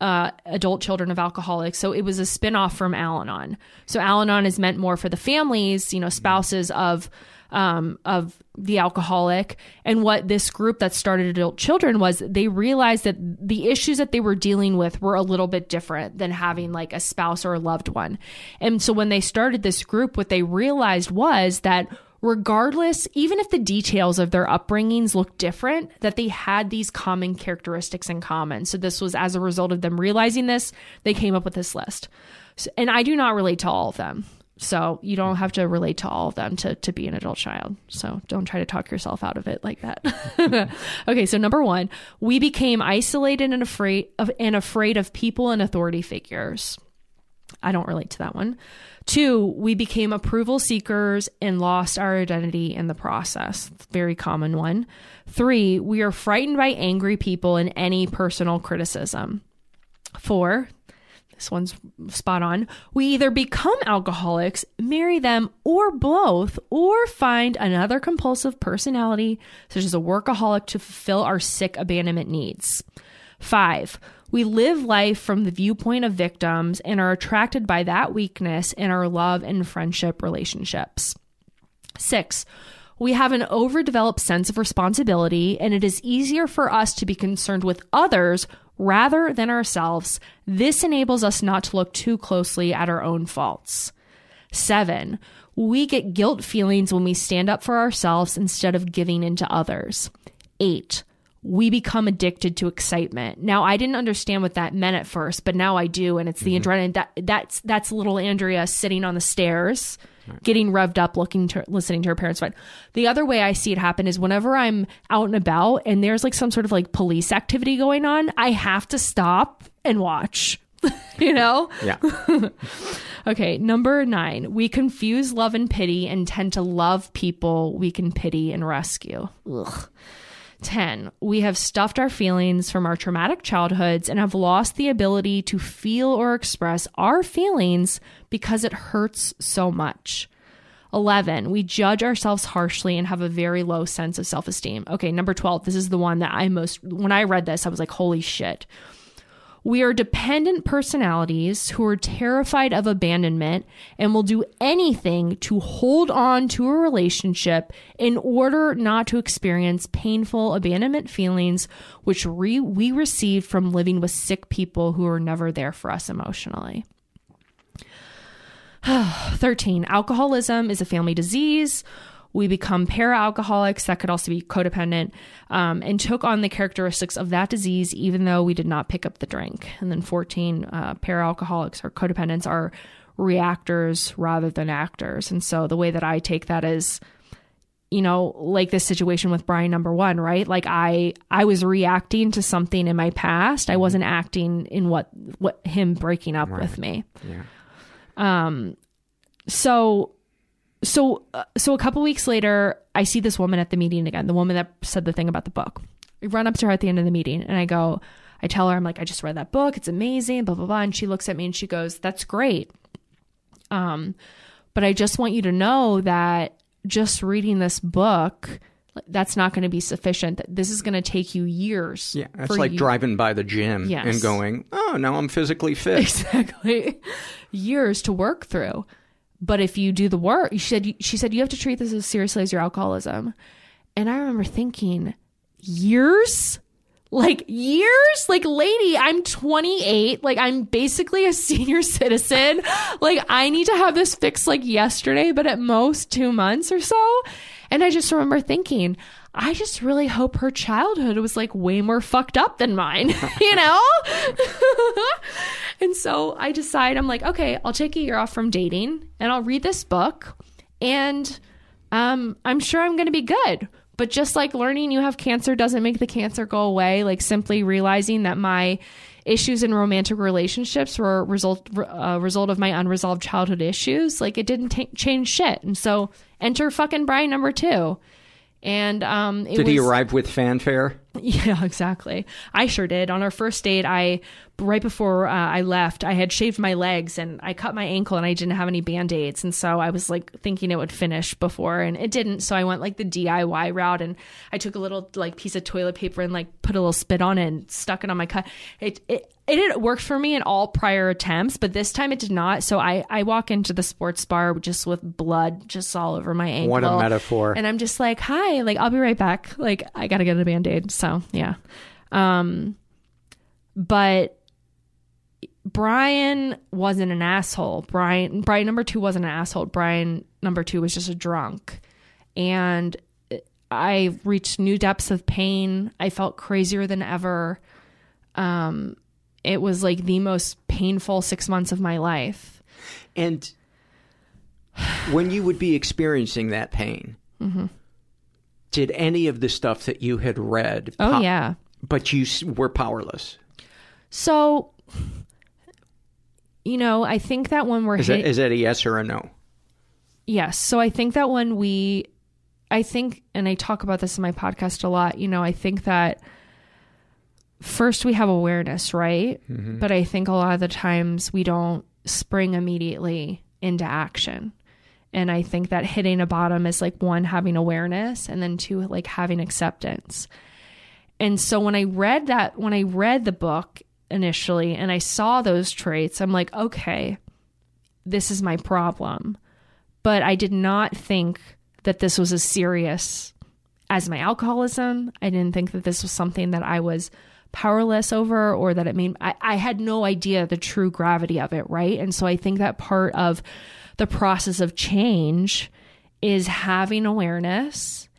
uh, adult children of alcoholics. So it was a spinoff from Al Anon. So Al Anon is meant more for the families, you know, spouses of um, of the alcoholic. And what this group that started adult children was they realized that the issues that they were dealing with were a little bit different than having like a spouse or a loved one. And so when they started this group, what they realized was that regardless, even if the details of their upbringings look different, that they had these common characteristics in common. So this was as a result of them realizing this, they came up with this list. So, and I do not relate to all of them. So you don't have to relate to all of them to, to be an adult child. So don't try to talk yourself out of it like that. okay, so number one, we became isolated and afraid of and afraid of people and authority figures. I don't relate to that one. Two, we became approval seekers and lost our identity in the process. Very common one. Three, we are frightened by angry people and any personal criticism. Four, this one's spot on. We either become alcoholics, marry them, or both, or find another compulsive personality, such as a workaholic, to fulfill our sick abandonment needs. Five, we live life from the viewpoint of victims and are attracted by that weakness in our love and friendship relationships. Six, we have an overdeveloped sense of responsibility, and it is easier for us to be concerned with others rather than ourselves. This enables us not to look too closely at our own faults. Seven, we get guilt feelings when we stand up for ourselves instead of giving in to others. Eight, we become addicted to excitement. Now, I didn't understand what that meant at first, but now I do, and it's the mm-hmm. adrenaline. That that's that's little Andrea sitting on the stairs right. getting revved up, looking to listening to her parents fight. The other way I see it happen is whenever I'm out and about and there's like some sort of like police activity going on, I have to stop and watch. you know? Yeah. okay, number nine. We confuse love and pity and tend to love people we can pity and rescue. Ugh. 10. We have stuffed our feelings from our traumatic childhoods and have lost the ability to feel or express our feelings because it hurts so much. 11. We judge ourselves harshly and have a very low sense of self esteem. Okay, number 12. This is the one that I most, when I read this, I was like, holy shit. We are dependent personalities who are terrified of abandonment and will do anything to hold on to a relationship in order not to experience painful abandonment feelings, which re- we receive from living with sick people who are never there for us emotionally. 13. Alcoholism is a family disease. We become para alcoholics, that could also be codependent, um, and took on the characteristics of that disease even though we did not pick up the drink. And then 14. Uh, para alcoholics or codependents are reactors rather than actors. And so the way that I take that is, you know like this situation with brian number one right like i i was reacting to something in my past i wasn't acting in what what him breaking up Right. with me Yeah. um so so uh, so a couple weeks later i see this woman at the meeting again the woman that said the thing about the book i run up to her at the end of the meeting and i go i tell her i'm like i just read that book it's amazing blah blah blah and she looks at me and she goes that's great um but i just want you to know that just reading this book that's not going to be sufficient this is going to take you years Yeah, that's like you- driving by the gym Yes. and going, "Oh, now I'm physically fit." exactly years to work through but if you do the work she said she said you have to treat this as seriously as your alcoholism. And i remember thinking years? Like years? Like lady i'm 28 like i'm basically a senior citizen. Like i need to have this fixed like yesterday but at most 2 months or so. And i just remember thinking i just really hope her childhood was like way more fucked up than mine you know and so I decide I'm like, okay, I'll take a year off from dating and I'll read this book and um I'm sure I'm going to be good. But just like learning you have cancer doesn't make the cancer go away, like simply realizing that my issues in romantic relationships were a result a result of my unresolved childhood issues, like it didn't ta change shit. And so enter fucking Brian number 2. And um it Did he arrive with fanfare? yeah, exactly. I sure did. On our first date, I right before uh, I left, I had shaved my legs and I cut my ankle and I didn't have any band-aids and so I was like thinking it would finish before and it didn't. So I went like the DIY route and I took a little like piece of toilet paper and like put a little spit on it and stuck it on my cut. It it it had worked for me in all prior attempts, but this time it did not. So I I walk into the sports bar just with blood just all over my ankle. What a metaphor. And I'm just like, hi, like I'll be right back. Like I gotta get a band aid. So yeah. Um but Brian wasn't an asshole. Brian Brian number two wasn't an asshole. Brian number two was just a drunk. And I reached new depths of pain. I felt crazier than ever. Um it was like the most painful six months of my life. And when you would be experiencing that pain, Mhm. did any of the stuff that you had read? Oh, yeah. But you were powerless. So, you know, I think that when we're Is hit, that, is that a yes or a no? Yes. So I think that when we, I think, and I talk about this in my podcast a lot, you know, I think that first we have awareness, right? Mhm. But I think a lot of the times we don't spring immediately into action. And I think that hitting a bottom is like one, having awareness, and then two, like having acceptance. And so when I read that, when I read the book initially and I saw those traits, I'm like, okay, this is my problem. But I did not think that this was as serious as my alcoholism. I didn't think that this was something that I was powerless over or that it made I, I had no idea the true gravity of it, right? And so I think that part of the process of change is having awareness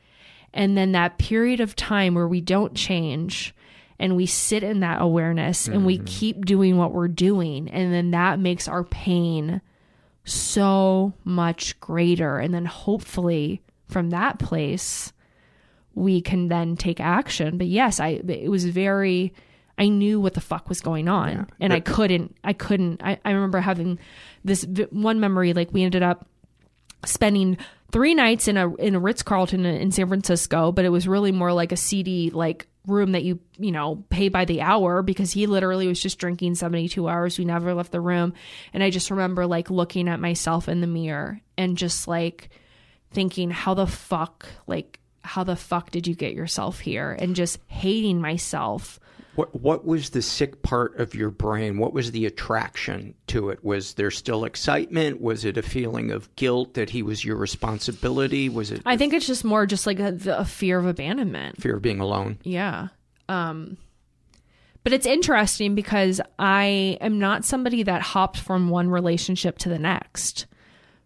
and then that period of time where we don't change and we sit in that awareness and we mm-hmm. keep doing what we're doing and then that makes our pain so much greater and then hopefully from that place we can then take action but yes i it was very I knew what the fuck was going on, Yeah. and I couldn't. I couldn't. I, I remember having this one memory. Like we ended up spending three nights in a in a Ritz Carlton in San Francisco, but it was really more like a seedy like room that you you know pay by the hour because he literally was just drinking 72 hours we never left the room and i just remember like looking at myself in the mirror and just like thinking how the fuck like how the fuck did you get yourself here and just hating myself What what was the sick part of your brain? What was the attraction to it? Was there still excitement? Was it a feeling of guilt that he was your responsibility? Was it i think it's just more just like a, the- a fear of abandonment fear of being alone? Yeah. Um but it's interesting because I am not somebody that hopped from one relationship to the next.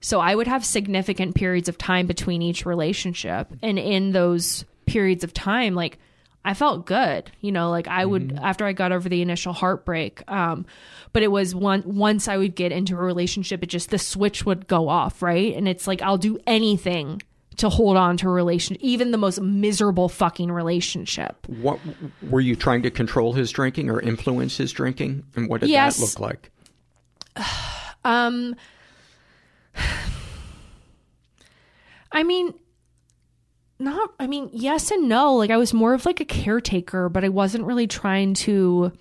So I would have significant periods of time between each relationship and in those periods of time like I felt good, you know, like I would after I got over the initial heartbreak. Um, but it was one once I would get into a relationship, it just the switch would go off, right? And it's like I'll do anything to hold on to a relation, even the most miserable fucking relationship. What were you trying to control his drinking or influence his drinking? And what did Yes. that look like? Um, I mean, not, I mean, yes and no. Like, I was more of like a caretaker, but I wasn't really trying to,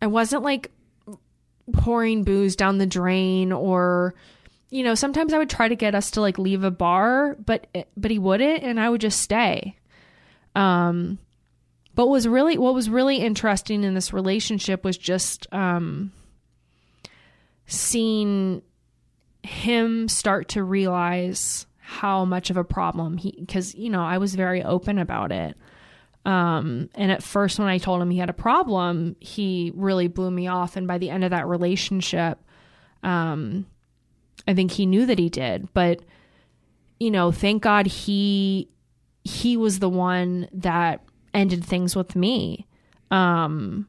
I wasn't like pouring booze down the drain or, you know, sometimes I would try to get us to like leave a bar, but, but he wouldn't and I would just stay. Um, but was really, what was really interesting in this relationship was just, um, seeing him start to realize how much of a problem he because you know I was very open about it. Um, and at first, when I told him he had a problem, he really blew me off. And by the end of that relationship, um, I think he knew that he did. But you know, thank God he he was the one that ended things with me. Um,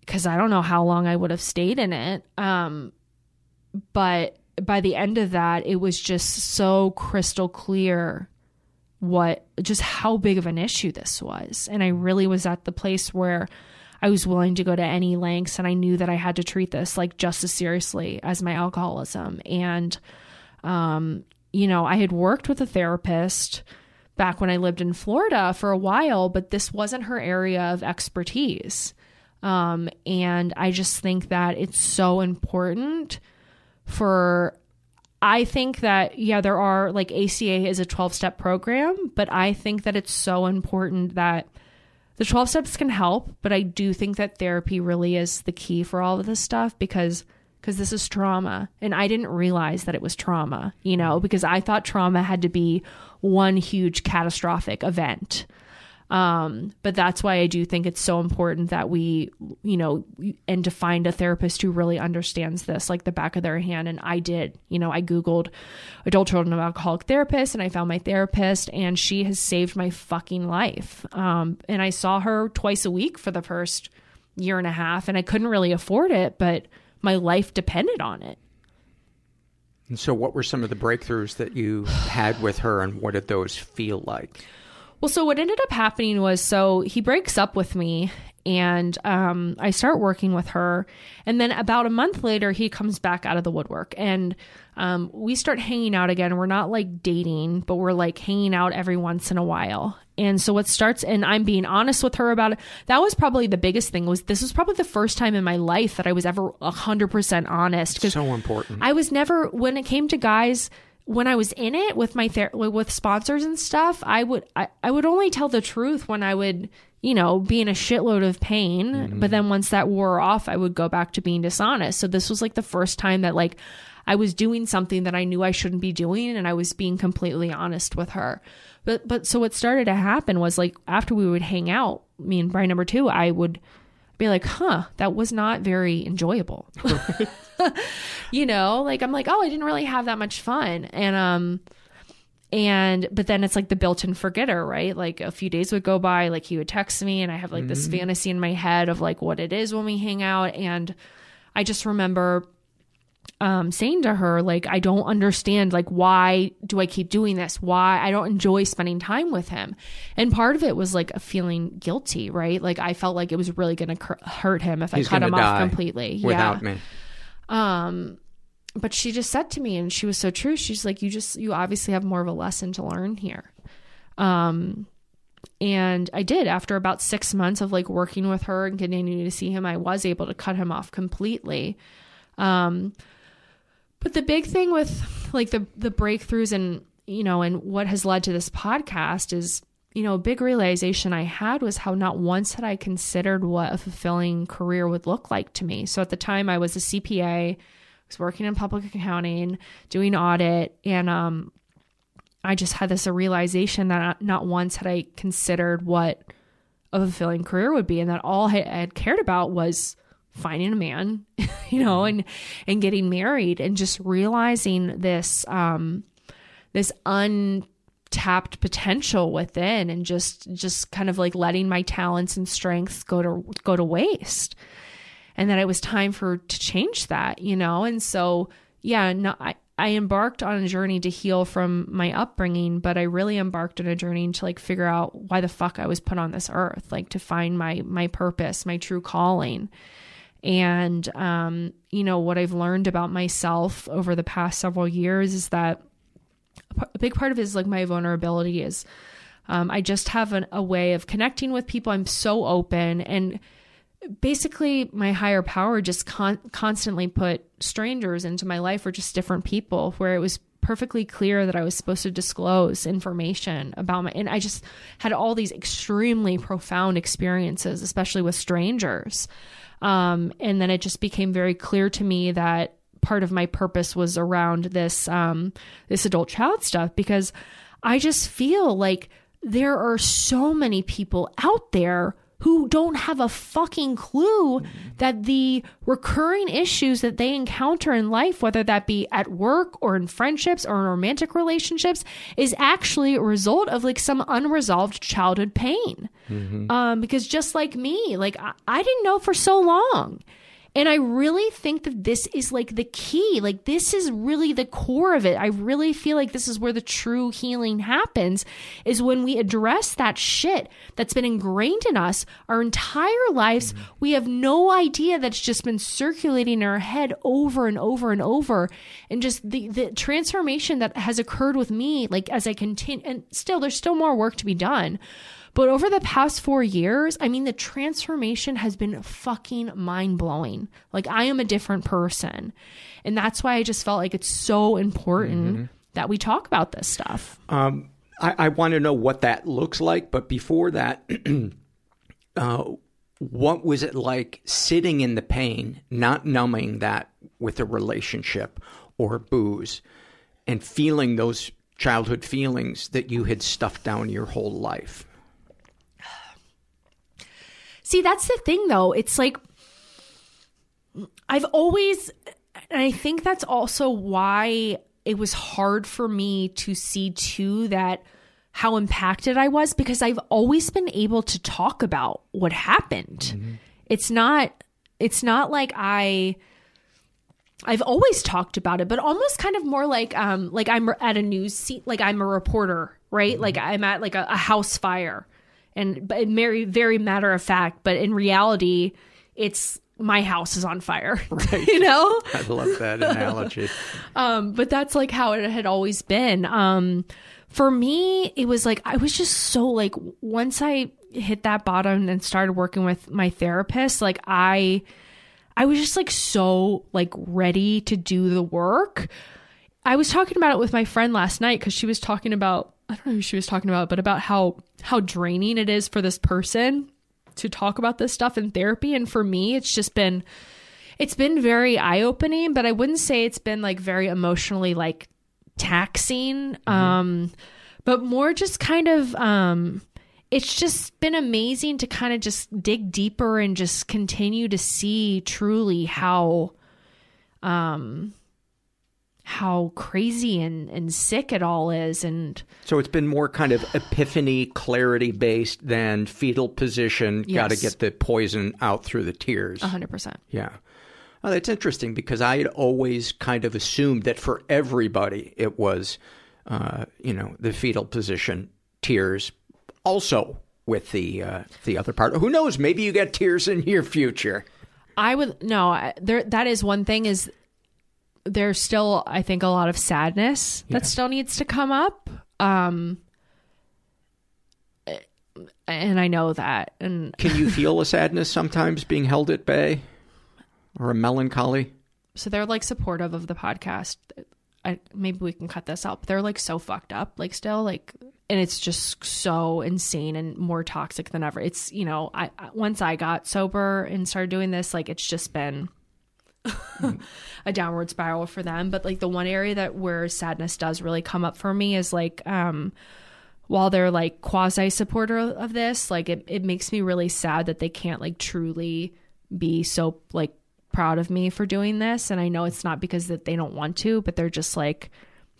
because I don't know how long I would have stayed in it. Um, but by the end of that, it was just so crystal clear what just how big of an issue this was. And I really was at the place where I was willing to go to any lengths and I knew that I had to treat this like just as seriously as my alcoholism. And um, you know, I had worked with a therapist back when I lived in Florida for a while, but this wasn't her area of expertise. Um, and I just think that it's so important for I think that yeah, there are like ACA is a 12-step program, but I think that it's so important that the 12 steps can help, but I do think that therapy really is the key for all of this stuff because because this is trauma and I didn't realize that it was trauma, you know, because I thought trauma had to be one huge catastrophic event. Um, but that's why I do think it's so important that we, you know, and to find a therapist who really understands this like the back of their hand. And I did, you know, I Googled adult children of alcoholic therapists and I found my therapist and she has saved my fucking life. Um, and I saw her twice a week for the first year and a half and I couldn't really afford it, but my life depended on it. And so, what were some of the breakthroughs that you had with her, and what did those feel like? Well, so what ended up happening was so he breaks up with me and um, I start working with her. And then about a month later, he comes back out of the woodwork and um, we start hanging out again. We're not like dating, but we're like hanging out every once in a while. And so what starts, and I'm being honest with her about it. That was probably the biggest thing. Was this was probably the first time in my life that I was ever hundred percent honest. So important. I was never when it came to guys when I was in it with my ther- with sponsors and stuff, I would I, I would only tell the truth when I would, you know, be in a shitload of pain. Mm-hmm. But then once that wore off, I would go back to being dishonest. So this was like the first time that like I was doing something that I knew I shouldn't be doing and I was being completely honest with her. But but so what started to happen was like after we would hang out, me and Brian number 2, I would be like, "Huh, that was not very enjoyable." you know, like I'm like, oh, I didn't really have that much fun. And um and but then it's like the built-in forgetter, right? Like a few days would go by, like he would text me and I have like this Mhm. fantasy in my head of like what it is when we hang out and I just remember um, saying to her, like, I don't understand, like, why do I keep doing this? Why I don't enjoy spending time with him. And part of it was like a feeling guilty, right? Like, I felt like it was really going to hurt him if He's I cut gonna him off completely. without yeah. me. Um, but she just said to me, and she was so true. She's like, "You just, you obviously have more of a lesson to learn here." Um, and I did. After about six months of like working with her and continuing to see him, I was able to cut him off completely. Um, but the big thing with like the the breakthroughs and you know and what has led to this podcast is you know a big realization I had was how not once had I considered what a fulfilling career would look like to me. So at the time I was a CPA, I was working in public accounting, doing audit, and um, I just had this realization that not once had I considered what a fulfilling career would be, and that all I had cared about was finding a man, you know, and and getting married, and just realizing this um, this untapped potential within, and just just kind of like letting my talents and strengths go to go to waste and that it was time for to change that, you know? And so, yeah, no, I, I embarked on a journey to heal from my upbringing, but I really embarked on a journey to like figure out why the fuck I was put on this earth, like to find my my purpose, my true calling. And um, you know, what I've learned about myself over the past several years is that a big part of it is like my vulnerability is um, I just have an, a way of connecting with people. I'm so open and basically my higher power just con- constantly put strangers into my life or just different people where it was perfectly clear that I was supposed to disclose information about my and I just had all these extremely profound experiences especially with strangers um, and then it just became very clear to me that part of my purpose was around this um, this adult child stuff because I just feel like there are so many people out there who don't have a fucking clue that the recurring issues that they encounter in life, whether that be at work or in friendships or in romantic relationships, is actually a result of like some unresolved childhood pain. Mm-hmm. Um, because just like me, like I, I didn't know for so long. And I really think that this is like the key. Like, this is really the core of it. I really feel like this is where the true healing happens is when we address that shit that's been ingrained in us our entire lives. Mm-hmm. We have no idea that's just been circulating in our head over and over and over. And just the, the transformation that has occurred with me, like, as I continue, and still, there's still more work to be done. But over the past four years, I mean, the transformation has been fucking mind blowing. Like, I am a different person. And that's why I just felt like it's so important mm-hmm. that we talk about this stuff. Um, I, I want to know what that looks like. But before that, uh, what was it like sitting in the pain, not numbing that with a relationship or booze, and feeling those childhood feelings that you had stuffed down your whole life? See, that's the thing though. It's like I've always and I think that's also why it was hard for me to see too that how impacted I was because I've always been able to talk about what happened. Mm-hmm. It's not it's not like I I've always talked about it, but almost kind of more like um like I'm at a news seat like I'm a reporter, right? Mm-hmm. Like I'm at like a, a house fire and but very very matter of fact but in reality it's my house is on fire. Right. you know? I love that analogy. Um but that's like how it had always been. Um for me it was like i was just so like once i hit that bottom and started working with my therapist like i i was just like so like ready to do the work. I was talking about it with my friend last night because she was talking about I don't know who she was talking about, but about how how draining it is for this person to talk about this stuff in therapy. And for me, it's just been it's been very eye opening, but I wouldn't say it's been like very emotionally like taxing. Mm-hmm. Um, but more just kind of um it's just been amazing to kind of just dig deeper and just continue to see truly how um how crazy and, and sick it all is and so it's been more kind of epiphany clarity based than fetal position yes. got to get the poison out through the tears 100% yeah Oh, that's interesting because I had always kind of assumed that for everybody it was, uh, you know, the fetal position, tears, also with the uh, the other part. Who knows? Maybe you get tears in your future. I would no. I- There, that is one thing. Is there's still, I think, a lot of sadness Yeah. that still needs to come up. Um, and I know that. And Can you feel a sadness sometimes being held at bay, or a melancholy? so they're like supportive of the podcast. I maybe we can cut this out. But they're like so fucked up, like still like, and it's just so insane and more toxic than ever. It's you know, I- once I got sober and started doing this, like it's just been a downward spiral for them. But like the one area that where sadness does really come up for me is like, um, while they're like quasi supporter of this, like it, it makes me really sad that they can't like truly be so like proud of me for doing this. And I know it's not because that they don't want to, but they're just like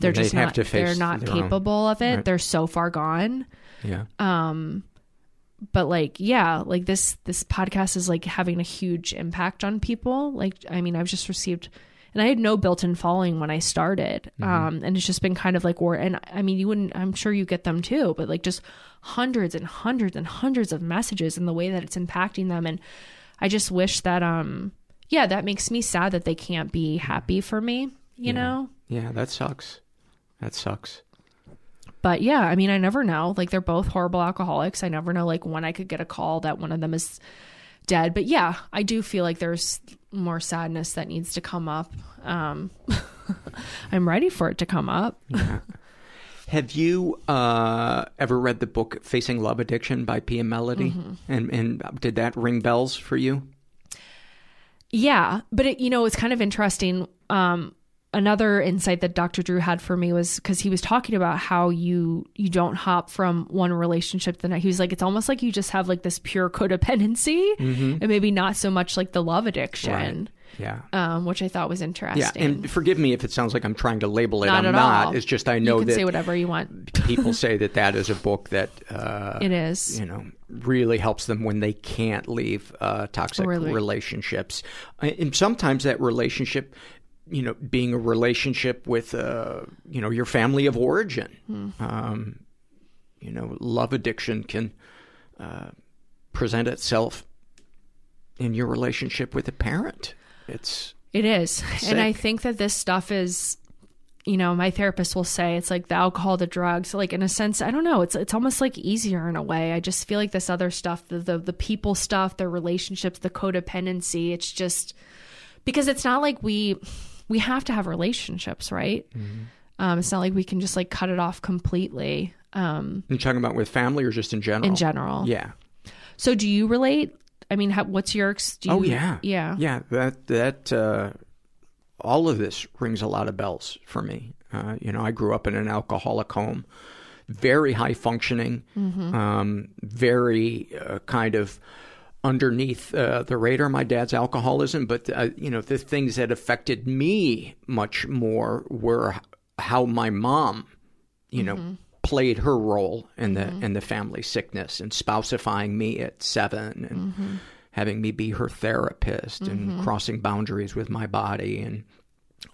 they're They'd just not they're not their own- capable of it. Right. They're so far gone. Yeah. Um but like yeah, like this this podcast is like having a huge impact on people. Like I mean, I've just received and I had no built-in following when I started. Mm-hmm. Um and it's just been kind of like war and I mean, you wouldn't I'm sure you get them too, but like just hundreds and hundreds and hundreds of messages and the way that it's impacting them and I just wish that um yeah, that makes me sad that they can't be happy for me, you Yeah. know? Yeah, that sucks. That sucks. But yeah, I mean, I never know. Like they're both horrible alcoholics. I never know like when I could get a call that one of them is dead. But yeah, I do feel like there's more sadness that needs to come up. Um I'm ready for it to come up. Have you uh, ever read the book Facing Love Addiction by Pia Mellody? Mhm. And and did that ring bells for you? Yeah, but it, you know, it's kind of interesting. Um, another insight that Dr. Drew had for me was because he was talking about how you you don't hop from one relationship to the next. He was like, it's almost like you just have like this pure codependency, Mhm. and maybe not so much like the love addiction. Yeah. Um, which I thought was interesting. Yeah, and forgive me if it sounds like I'm trying to label it. Not I'm at not. all. It's just I know you can that say whatever you want. people say that that is a book that uh, It is. you know really helps them when they can't leave uh, toxic Really. relationships and sometimes that relationship you know being a relationship with uh, you know your family of origin Hmm. um, you know love addiction can uh, present itself in your relationship with a parent it's It is. And I think that this stuff is you know, my therapist will say it's like the alcohol, the drugs, like in a sense, I don't know, it's it's almost like easier in a way. I just feel like this other stuff, the the, the people stuff, the relationships, the codependency, it's just because it's not like we we have to have relationships, right? Um, it's not like we can just like cut it off completely. Um, you talking about with family or just in general In general. yeah so do you relate? I mean, how, what's your? Do you, oh yeah, yeah, yeah. That that uh, all of this rings a lot of bells for me. Uh, you know, I grew up in an alcoholic home, very high functioning, Mhm. um, very uh, kind of underneath uh, the radar. My dad's alcoholism, but uh, you know, the things that affected me much more were how my mom, you know. Mhm. Played her role in the Mhm. in the family sickness and spousifying me at seven and Mhm. having me be her therapist and Mhm. crossing boundaries with my body and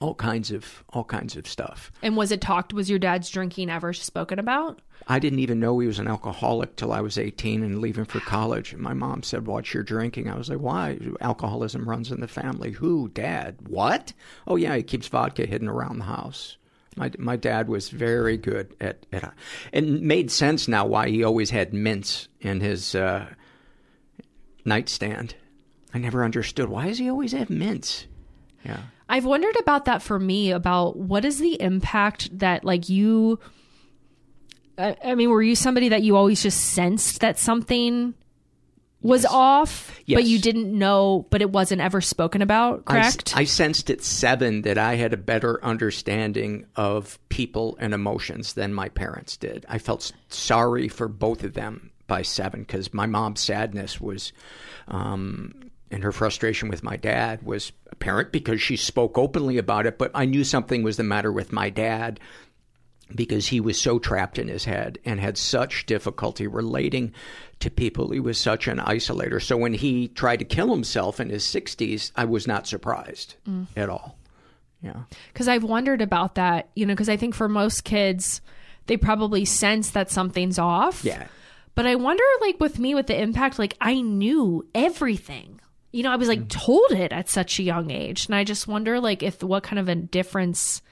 all kinds of all kinds of stuff. And was it talked? Was your dad's drinking ever spoken about? I didn't even know he was an alcoholic till I was 18 and leaving for college. And my mom said, "Watch your drinking?" I was like, "Why? Alcoholism runs in the family." Who? Dad? What? Oh yeah, he keeps vodka hidden around the house. My my dad was very good at at, and made sense now why he always had mints in his uh, nightstand. I never understood why does he always have mints. Yeah. I've wondered about that for me about what is the impact that like you I, I mean were you somebody that you always just sensed that something was off but you didn't know but it wasn't ever spoken about correct? I, sensed at seven that I had a better understanding of people and emotions than my parents did. I felt sorry for both of them by seven because my mom's sadness was, um, and her frustration with my dad was apparent because she spoke openly about it. But I knew something was the matter with my dad because he was so trapped in his head and had such difficulty relating to people. He was such an isolator. So when he tried to kill himself in his 60s, I was not surprised Mm. at all. Yeah. Because I've wondered about that, you know, because I think for most kids, they probably sense that something's off. Yeah. But I wonder, like, with me, with the impact, like, I knew everything. You know, I was like told it at such a young age. And I just wonder, like, if what kind of a difference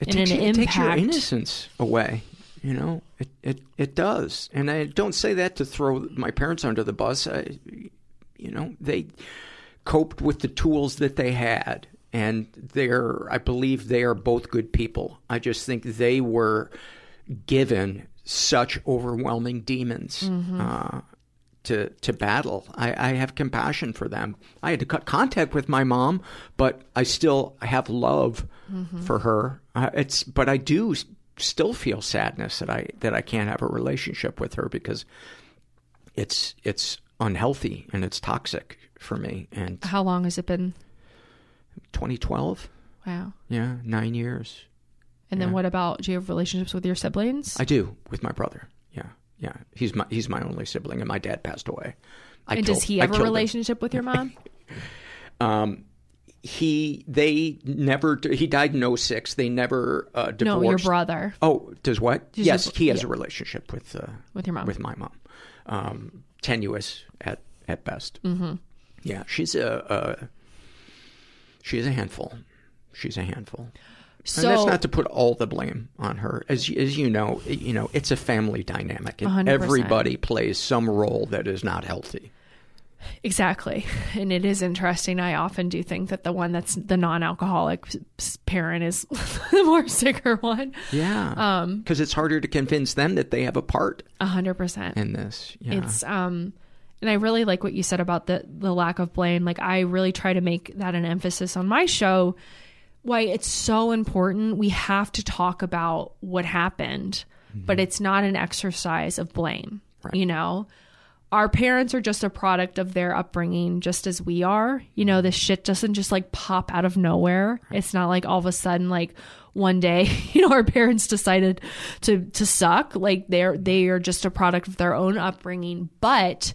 It in takes, an you- it takes your innocence away. You know, it, it it does, and I don't say that to throw my parents under the bus. I, you know, they coped with the tools that they had, and they're, I believe, they are both good people. I just think they were given such overwhelming demons. Mhm. Uh, to to battle. I, I have compassion for them. I had to cut contact with my mom, but I still have love Mhm. for her. Uh, it's but I do still feel sadness that I that I can't have a relationship with her because it's it's unhealthy and it's toxic for me. And How long has it been? 2012, Wow. yeah, nine years. And then what about, do you have relationships with your siblings? I do with my brother. Yeah, yeah. He's my he's my only sibling, and my dad passed away. I and killed- does he I have a killed him. relationship with your mom? Um, he they never he died in 06. They never uh, divorced. No, your brother. Oh, does what? Does yes, your- he has yeah. a relationship with uh, With your mom. With my mom, um, tenuous at at best. Mhm. Yeah, she's a, a she's a handful. She's a handful. And that's not to put all the blame on her. As as you know, you know it's a family dynamic, and 100%. everybody plays some role that is not healthy. Exactly. And it is interesting. I often do think that the one that's the non alcoholic parent is the more sicker one. Yeah, Um, because it's harder to convince them that they have a part A hundred percent. in this. Yeah. It's um and I really like what you said about the the lack of blame. Like I really try to make that an emphasis on my show. Why it's so important. We have to talk about what happened, mm-hmm. but it's not an exercise of blame. You know? Our parents are just a product of their upbringing, just as we are. You know, this shit doesn't just like pop out of nowhere. It's not like all of a sudden, like one day, you know, our parents decided to to suck. Like they're they are just a product of their own upbringing. But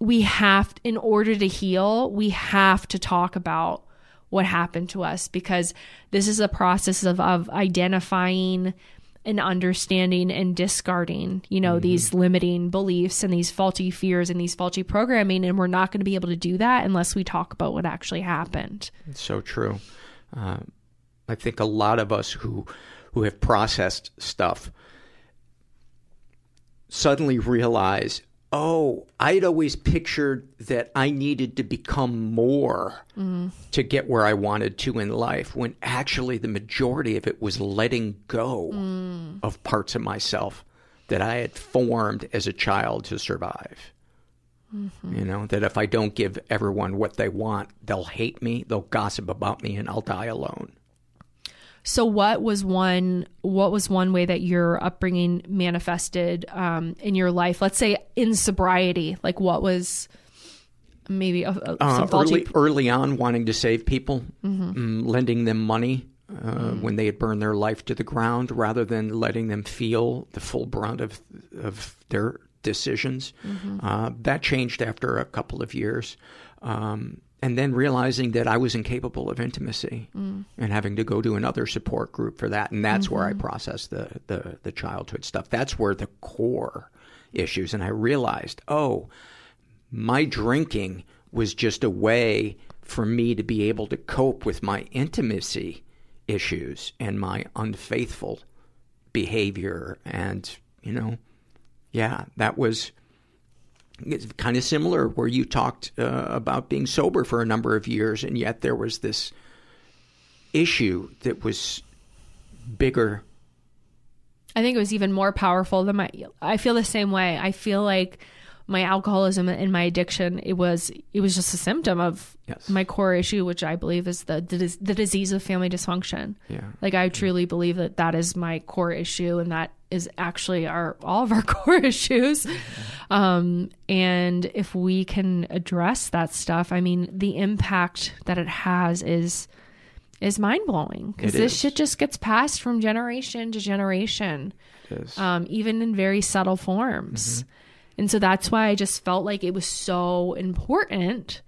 we have, in order to heal, we have to talk about what happened to us because this is a process of of identifying and understanding and discarding, you know, these limiting beliefs and these faulty fears and these faulty programming. And we're not going to be able to do that unless we talk about what actually happened. It's so true. Uh, I think a lot of us who who have processed stuff suddenly realize, oh, I'd always pictured that I needed to become more Mm. to get where I wanted to in life, when actually the majority of it was letting go Mm. of parts of myself that I had formed as a child to survive. Mhm. You know, that if I don't give everyone what they want, they'll hate me, they'll gossip about me, and I'll die alone. So what was one what was one way that your upbringing manifested um, in your life? Let's say in sobriety, like what was maybe a, a, Uh, early, early on, wanting to save people, Mhm. mm, lending them money uh, Mm. when they had burned their life to the ground, rather than letting them feel the full brunt of of their decisions. Mhm. Uh, that changed after a couple of years, um, and then realizing that I was incapable of intimacy, Mm. and having to go to another support group for that, and that's where I Mhm. processed the, the the childhood stuff. That's where the core issues, and I realized, oh my drinking was just a way for me to be able to cope with my intimacy issues and my unfaithful behavior and you know yeah that was it's kind of similar where you talked uh, about being sober for a number of years and yet there was this issue that was bigger I think it was even more powerful than my. I feel the same way. I feel like my alcoholism and my addiction. It was it was just a symptom of my core issue, which I believe is the the, the disease of family dysfunction. Yeah. Like I truly believe that that is my core issue, and that is actually our all of our core issues. Um, and if we can address that stuff, I mean, the impact that it has is is mind blowing because this is. shit just gets passed from generation to generation, um, even in very subtle forms. Mm-hmm. And so that's why I just felt like it was so important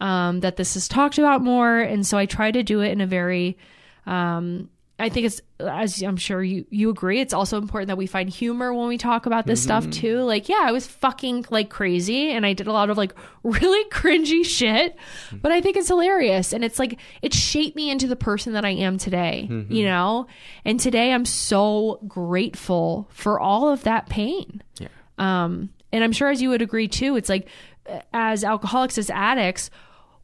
um, that this is talked about more. And so I try to do it in a very, um, I think it's, as I'm sure you, you agree, it's also important that we find humor when we talk about this stuff Mm-hmm. too. Like, yeah, I was fucking like crazy and I did a lot of like really cringy shit, but I think it's hilarious. And it's like, it shaped me into the person that I am today, Mm-hmm. you know? And today I'm so grateful for all of that pain. Yeah. Um, and I'm sure as you would agree too, it's like as alcoholics, as addicts,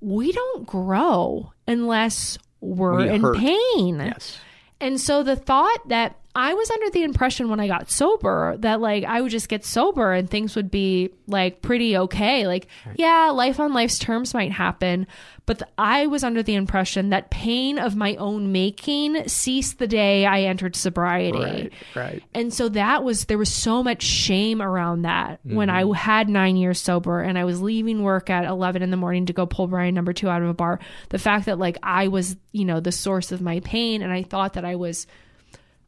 we don't grow unless we're We in hurt. pain. Yes. And so the thought that I was under the impression when I got sober that like I would just get sober and things would be like pretty okay. Like, yeah, life on life's terms might happen. But th- I was under the impression that pain of my own making ceased the day I entered sobriety. Right, right. And so that was, there was so much shame around that when I mm-hmm. had nine years sober and I was leaving work at 11 in the morning to go pull Brian number two out of a bar. The fact that like I was, you know, the source of my pain and I thought that I was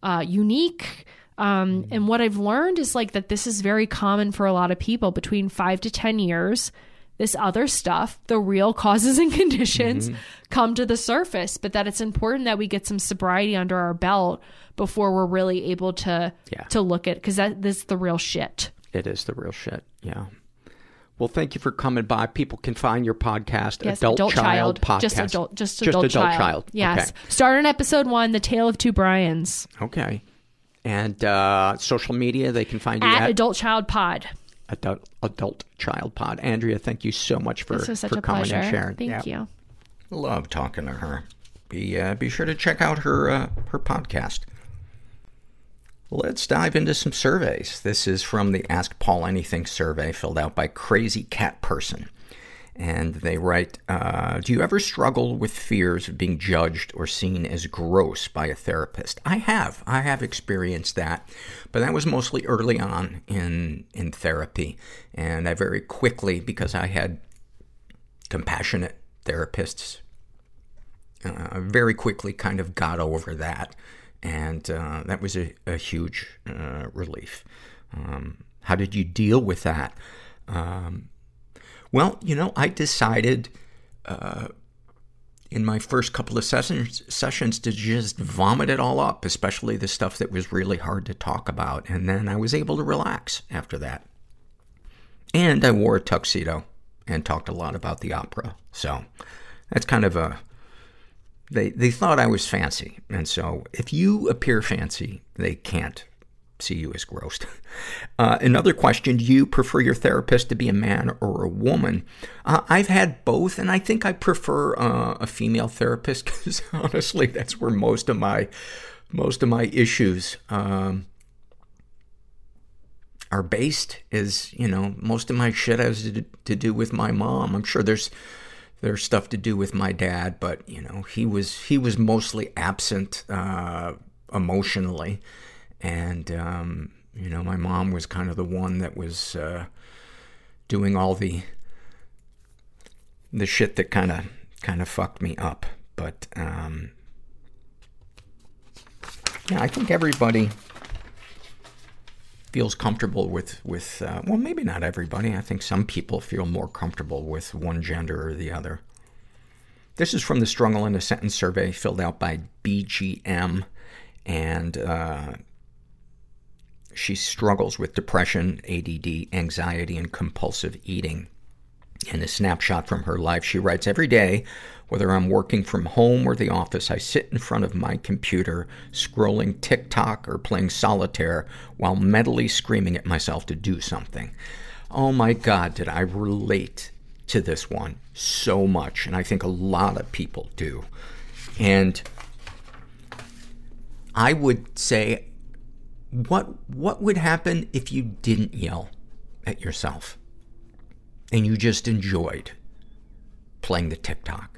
uh, unique. Um, and what I've learned is like that this is very common for a lot of people between five to 10 years. This other stuff, the real causes and conditions, come to the surface, but that it's important that we get some sobriety under our belt before we're really able to Yeah. to look at because that this is the real shit. It is the real shit. Yeah. Well, thank you for coming by. People can find your podcast, Yes, Adult, Child, Podcast. just adult, just, Just adult, adult child. child. Yes. Okay. Start on episode one, the tale of two Brians Okay. And uh, social media, they can find you at at Adult Child Pod. Adult, Adult Child Pod. Andrea, thank you so much for, This such for a coming pleasure. and sharing. Thank Yeah. you. Love talking to her. Be uh, be sure to check out her uh, her podcast. Let's dive into some surveys. This is from the Ask Paul Anything survey filled out by Crazy Cat Person. And they write, uh, do you ever struggle with fears of being judged or seen as gross by a therapist? I have. I have experienced that. But that was mostly early on in, in therapy. And I very quickly, because I had compassionate therapists, uh, very quickly kind of got over that. And uh, that was a, a huge uh, relief. Um, how did you deal with that? Um, well, you know, I decided uh, in my first couple of sessions, sessions to just vomit it all up, especially the stuff that was really hard to talk about. And then I was able to relax after that. And I wore a tuxedo and talked a lot about the opera. So that's kind of a they they thought I was fancy, and so if you appear fancy, they can't see you as gross. Uh, another question: Do you prefer your therapist to be a man or a woman? Uh, I've had both, and I think I prefer uh, a female therapist because honestly, that's where most of my most of my issues um, are based. Is you know most of my shit has to, to do with my mom. I'm sure there's there's stuff to do with my dad, but you know, he was he was mostly absent uh, emotionally, and um, you know, my mom was kind of the one that was uh, doing all the the shit that kind of kind of fucked me up. But um, yeah, I think everybody feels comfortable with with uh, well maybe not everybody. I think some people feel more comfortable with one gender or the other. This is from the struggle in a sentence survey filled out by bgm and uh, she struggles with depression add anxiety and compulsive eating. In a snapshot from her life, she writes, Every day, whether I'm working from home or the office, I sit in front of my computer, scrolling TikTok or playing solitaire while mentally screaming at myself to do something. Oh my God, did I relate to this one so much. And I think a lot of people do. And I would say, what, what would happen if you didn't yell at yourself? and you just enjoyed playing the TikTok.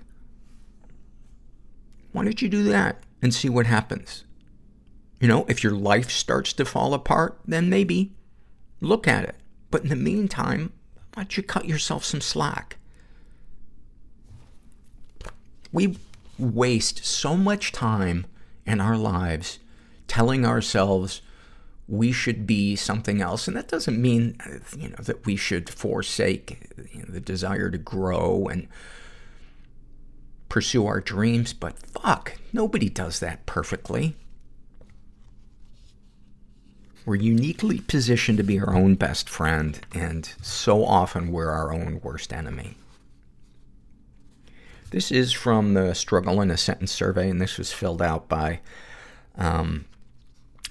Why don't you do that and see what happens? You know, if your life starts to fall apart, then maybe look at it. But in the meantime, why don't you cut yourself some slack? We, waste so much time in our lives telling ourselves we should be something else. And that doesn't mean, you know, that we should forsake you know, the desire to grow and pursue our dreams, but fuck, nobody does that perfectly. We're uniquely positioned to be our own best friend, and so often we're our own worst enemy. This is from the Struggle in a Sentence survey, and this was filled out by, um,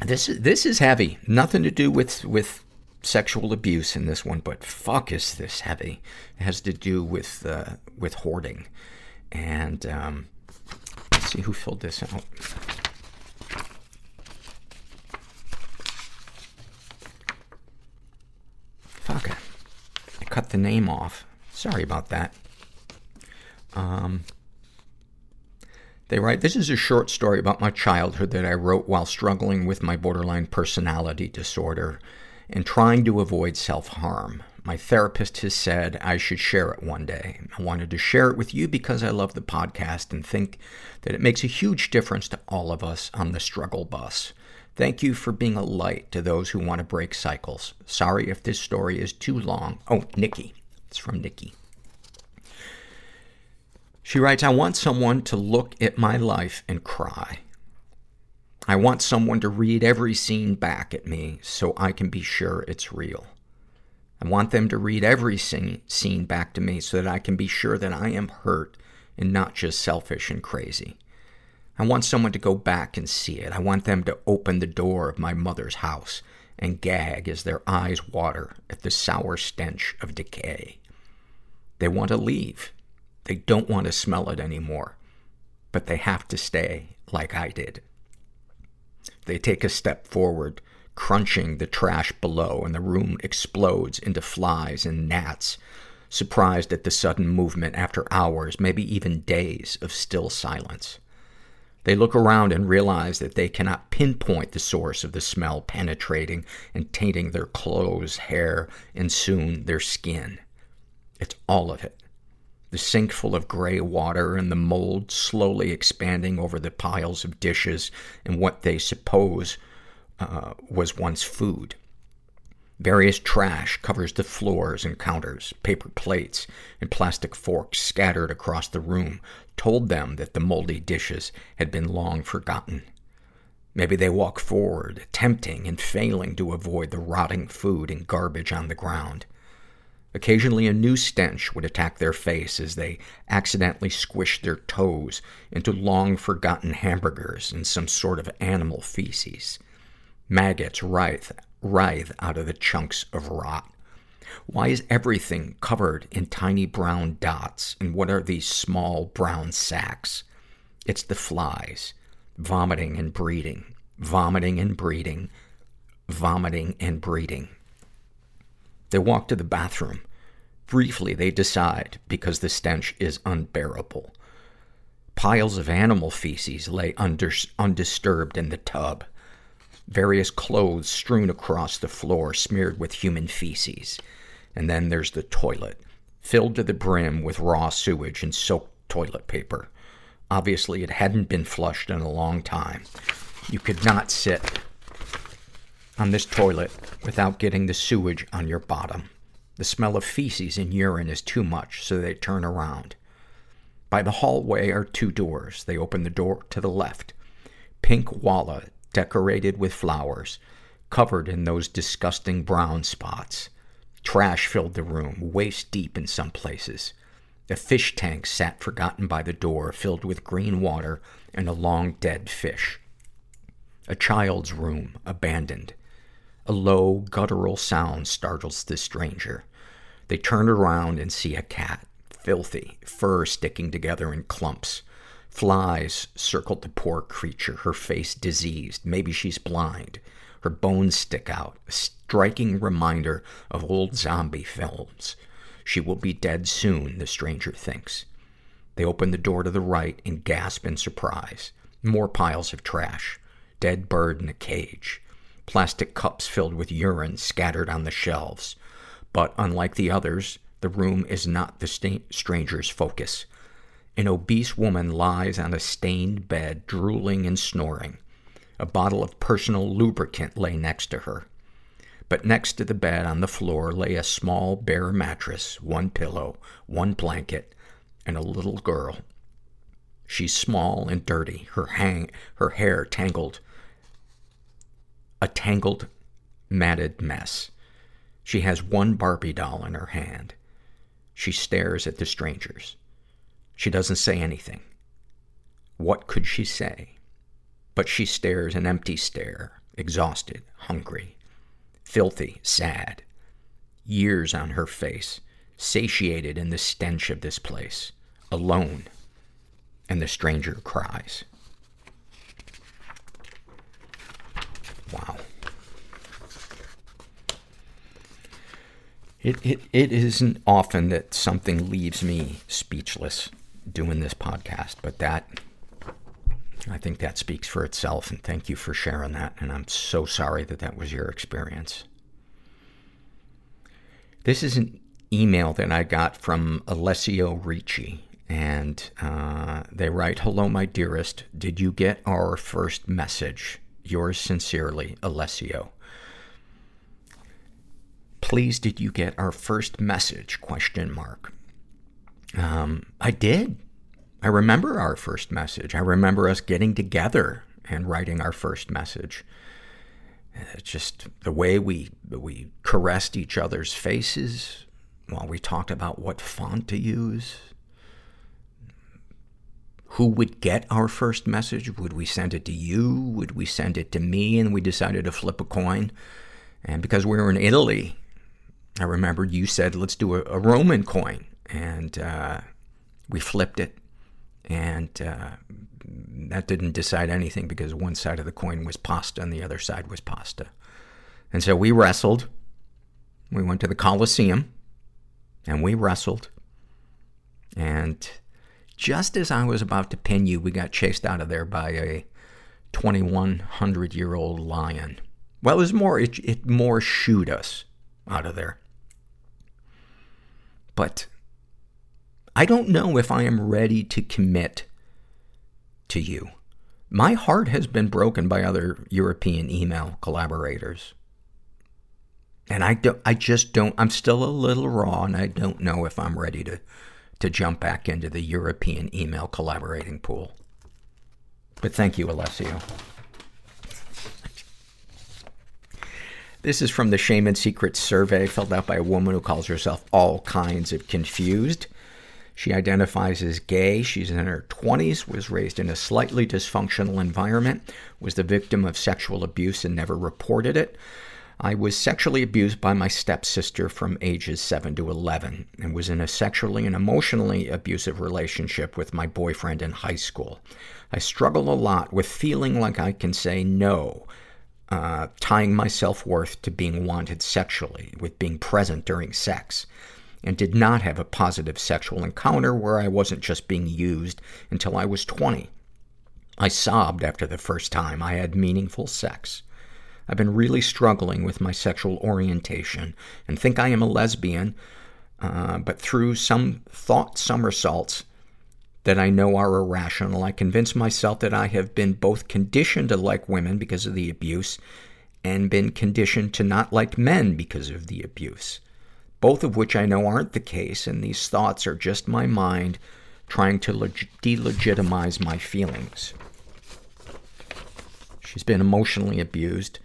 this is, this is heavy. Nothing to do with, with sexual abuse in this one, but fuck is this heavy. It has to do with, uh, with hoarding. And, um, let's see who filled this out. Fuck it. I cut the name off. Sorry about that. Um, they write, This is a short story about my childhood that I wrote while struggling with my borderline personality disorder and trying to avoid self-harm. My therapist has said I should share it one day. I wanted to share it with you because I love the podcast and think that it makes a huge difference to all of us on the struggle bus. Thank you for being a light to those who want to break cycles. Sorry if this story is too long. Oh, Nikki. It's from Nikki. She writes, I want someone to look at my life and cry. I want someone to read every scene back at me so I can be sure it's real. I want them to read every scene, back to me so that I can be sure that I am hurt and not just selfish and crazy. I want someone to go back and see it. I want them to open the door of my mother's house and gag as their eyes water at the sour stench of decay. They want to leave. They don't want to smell it anymore. But they have to stay like I did. They take a step forward, crunching the trash below, and the room explodes into flies and gnats, surprised at the sudden movement after hours, maybe even days of still silence. They look around and realize that they cannot pinpoint the source of the smell penetrating and tainting their clothes, hair, and soon their skin. It's all of it. The sink full of gray water and the mold slowly expanding over the piles of dishes and what they suppose Uh, was once food. Various trash covers the floors and counters. Paper plates and plastic forks scattered across the room told them that the moldy dishes had been long forgotten. Maybe they walk forward, attempting and failing to avoid the rotting food and garbage on the ground. Occasionally a new stench would attack their face as they accidentally squished their toes into long forgotten hamburgers and some sort of animal feces. Maggots writhe, writhe out of the chunks of rot. Why is everything covered in tiny brown dots? And what are these small brown sacks? It's the flies. Vomiting and breeding. Vomiting and breeding. Vomiting and breeding. They walk to the bathroom. Briefly, they decide, because the stench is unbearable. Piles of animal feces lay undisturbed in the tub. Various clothes strewn across the floor, smeared with human feces. And then there's the toilet, filled to the brim with raw sewage and soaked toilet paper. Obviously, it hadn't been flushed in a long time. You could not sit on this toilet without getting the sewage on your bottom. The smell of feces and urine is too much, so they turn around. By the hallway are two doors. They open the door to the left. Pink walla, decorated with flowers, covered in those disgusting brown spots. Trash filled the room, waist deep in some places. A fish tank sat forgotten by the door, filled with green water and a long dead fish. A child's room, abandoned. A low, guttural sound startles the stranger. They turn around and see a cat. Filthy, fur sticking together in clumps. Flies circled the poor creature, her face diseased. Maybe she's blind. Her bones stick out, a striking reminder of old zombie films. She will be dead soon, the stranger thinks. They open the door to the right and gasp in surprise. More piles of trash. Dead bird in a cage. Plastic cups filled with urine scattered on the shelves. But unlike the others, the room is not the st- stranger's focus. An obese woman lies on a stained bed, drooling and snoring. A bottle of personal lubricant lay next to her. But next to the bed on the floor lay a small bare mattress, one pillow, one blanket, and a little girl. She's small and dirty, her hang, her hair tangled, a tangled, matted mess. She has one Barbie doll in her hand. She stares at the strangers. She doesn't say anything. What could she say? But she stares an empty stare, exhausted, hungry, filthy, sad. Years on her face, satiated in the stench of this place, alone. And the stranger cries. Wow. It, it, it isn't often that something leaves me speechless doing this podcast, but that, I think that speaks for itself, and thank you for sharing that, and I'm so sorry that that was your experience. This is an email that I got from Alessio Ricci, and uh, they write, Hello, my dearest. Did you get our first message? Yours sincerely, Alessio. Please, did you get our first message? Question mark. Um, I did. I remember our first message. I remember us getting together and writing our first message. It's just the way we, we caressed each other's faces while we talked about what font to use. Who would get our first message? Would we send it to you? Would we send it to me? And we decided to flip a coin. And because we were in Italy, I remember you said, let's do a, a Roman coin. And, uh, we flipped it. And, uh, that didn't decide anything because one side of the coin was pasta and the other side was pasta. And so we wrestled. We went to the Coliseum and we wrestled. And just as I was about to pin you, we got chased out of there by a 2100 year old lion. Well, it was more, it, it more shoot us out of there. But I don't know if I am ready to commit to you. My heart has been broken by other European email collaborators. And I don't, I just don't, I'm still a little raw and I don't know if I'm ready to, to jump back into the European email collaborating pool. But thank you, Alessio. This is from the Shame and Secrets survey filled out by a woman who calls herself all kinds of confused. She identifies as gay. She's in her 20s, was raised in a slightly dysfunctional environment, was the victim of sexual abuse and never reported it. I was sexually abused by my stepsister from ages 7 to 11 and was in a sexually and emotionally abusive relationship with my boyfriend in high school. I struggle a lot with feeling like I can say no, uh, tying my self-worth to being wanted sexually, with being present during sex and did not have a positive sexual encounter where I wasn't just being used until I was 20. I sobbed after the first time I had meaningful sex. I've been really struggling with my sexual orientation and think I am a lesbian, uh, but through some thought somersaults that I know are irrational, I convince myself that I have been both conditioned to like women because of the abuse and been conditioned to not like men because of the abuse both of which I know aren't the case, and these thoughts are just my mind trying to leg- delegitimize my feelings. She's been emotionally abused.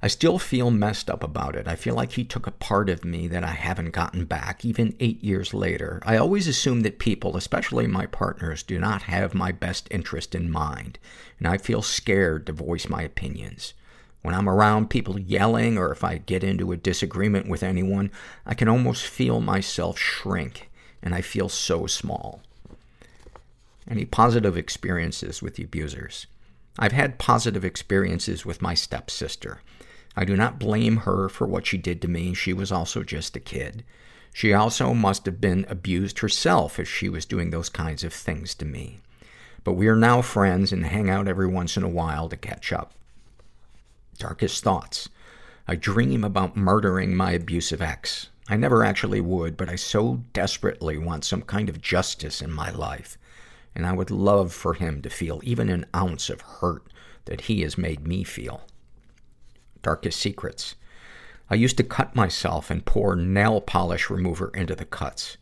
I still feel messed up about it. I feel like he took a part of me that I haven't gotten back, even eight years later. I always assume that people, especially my partners, do not have my best interest in mind, and I feel scared to voice my opinions. When I'm around people yelling or if I get into a disagreement with anyone, I can almost feel myself shrink and I feel so small. Any positive experiences with the abusers? I've had positive experiences with my stepsister. I do not blame her for what she did to me. She was also just a kid. She also must have been abused herself if she was doing those kinds of things to me. But we are now friends and hang out every once in a while to catch up darkest thoughts. I dream about murdering my abusive ex. I never actually would, but I so desperately want some kind of justice in my life. And I would love for him to feel even an ounce of hurt that he has made me feel. Darkest secrets. I used to cut myself and pour nail polish remover into the cuts.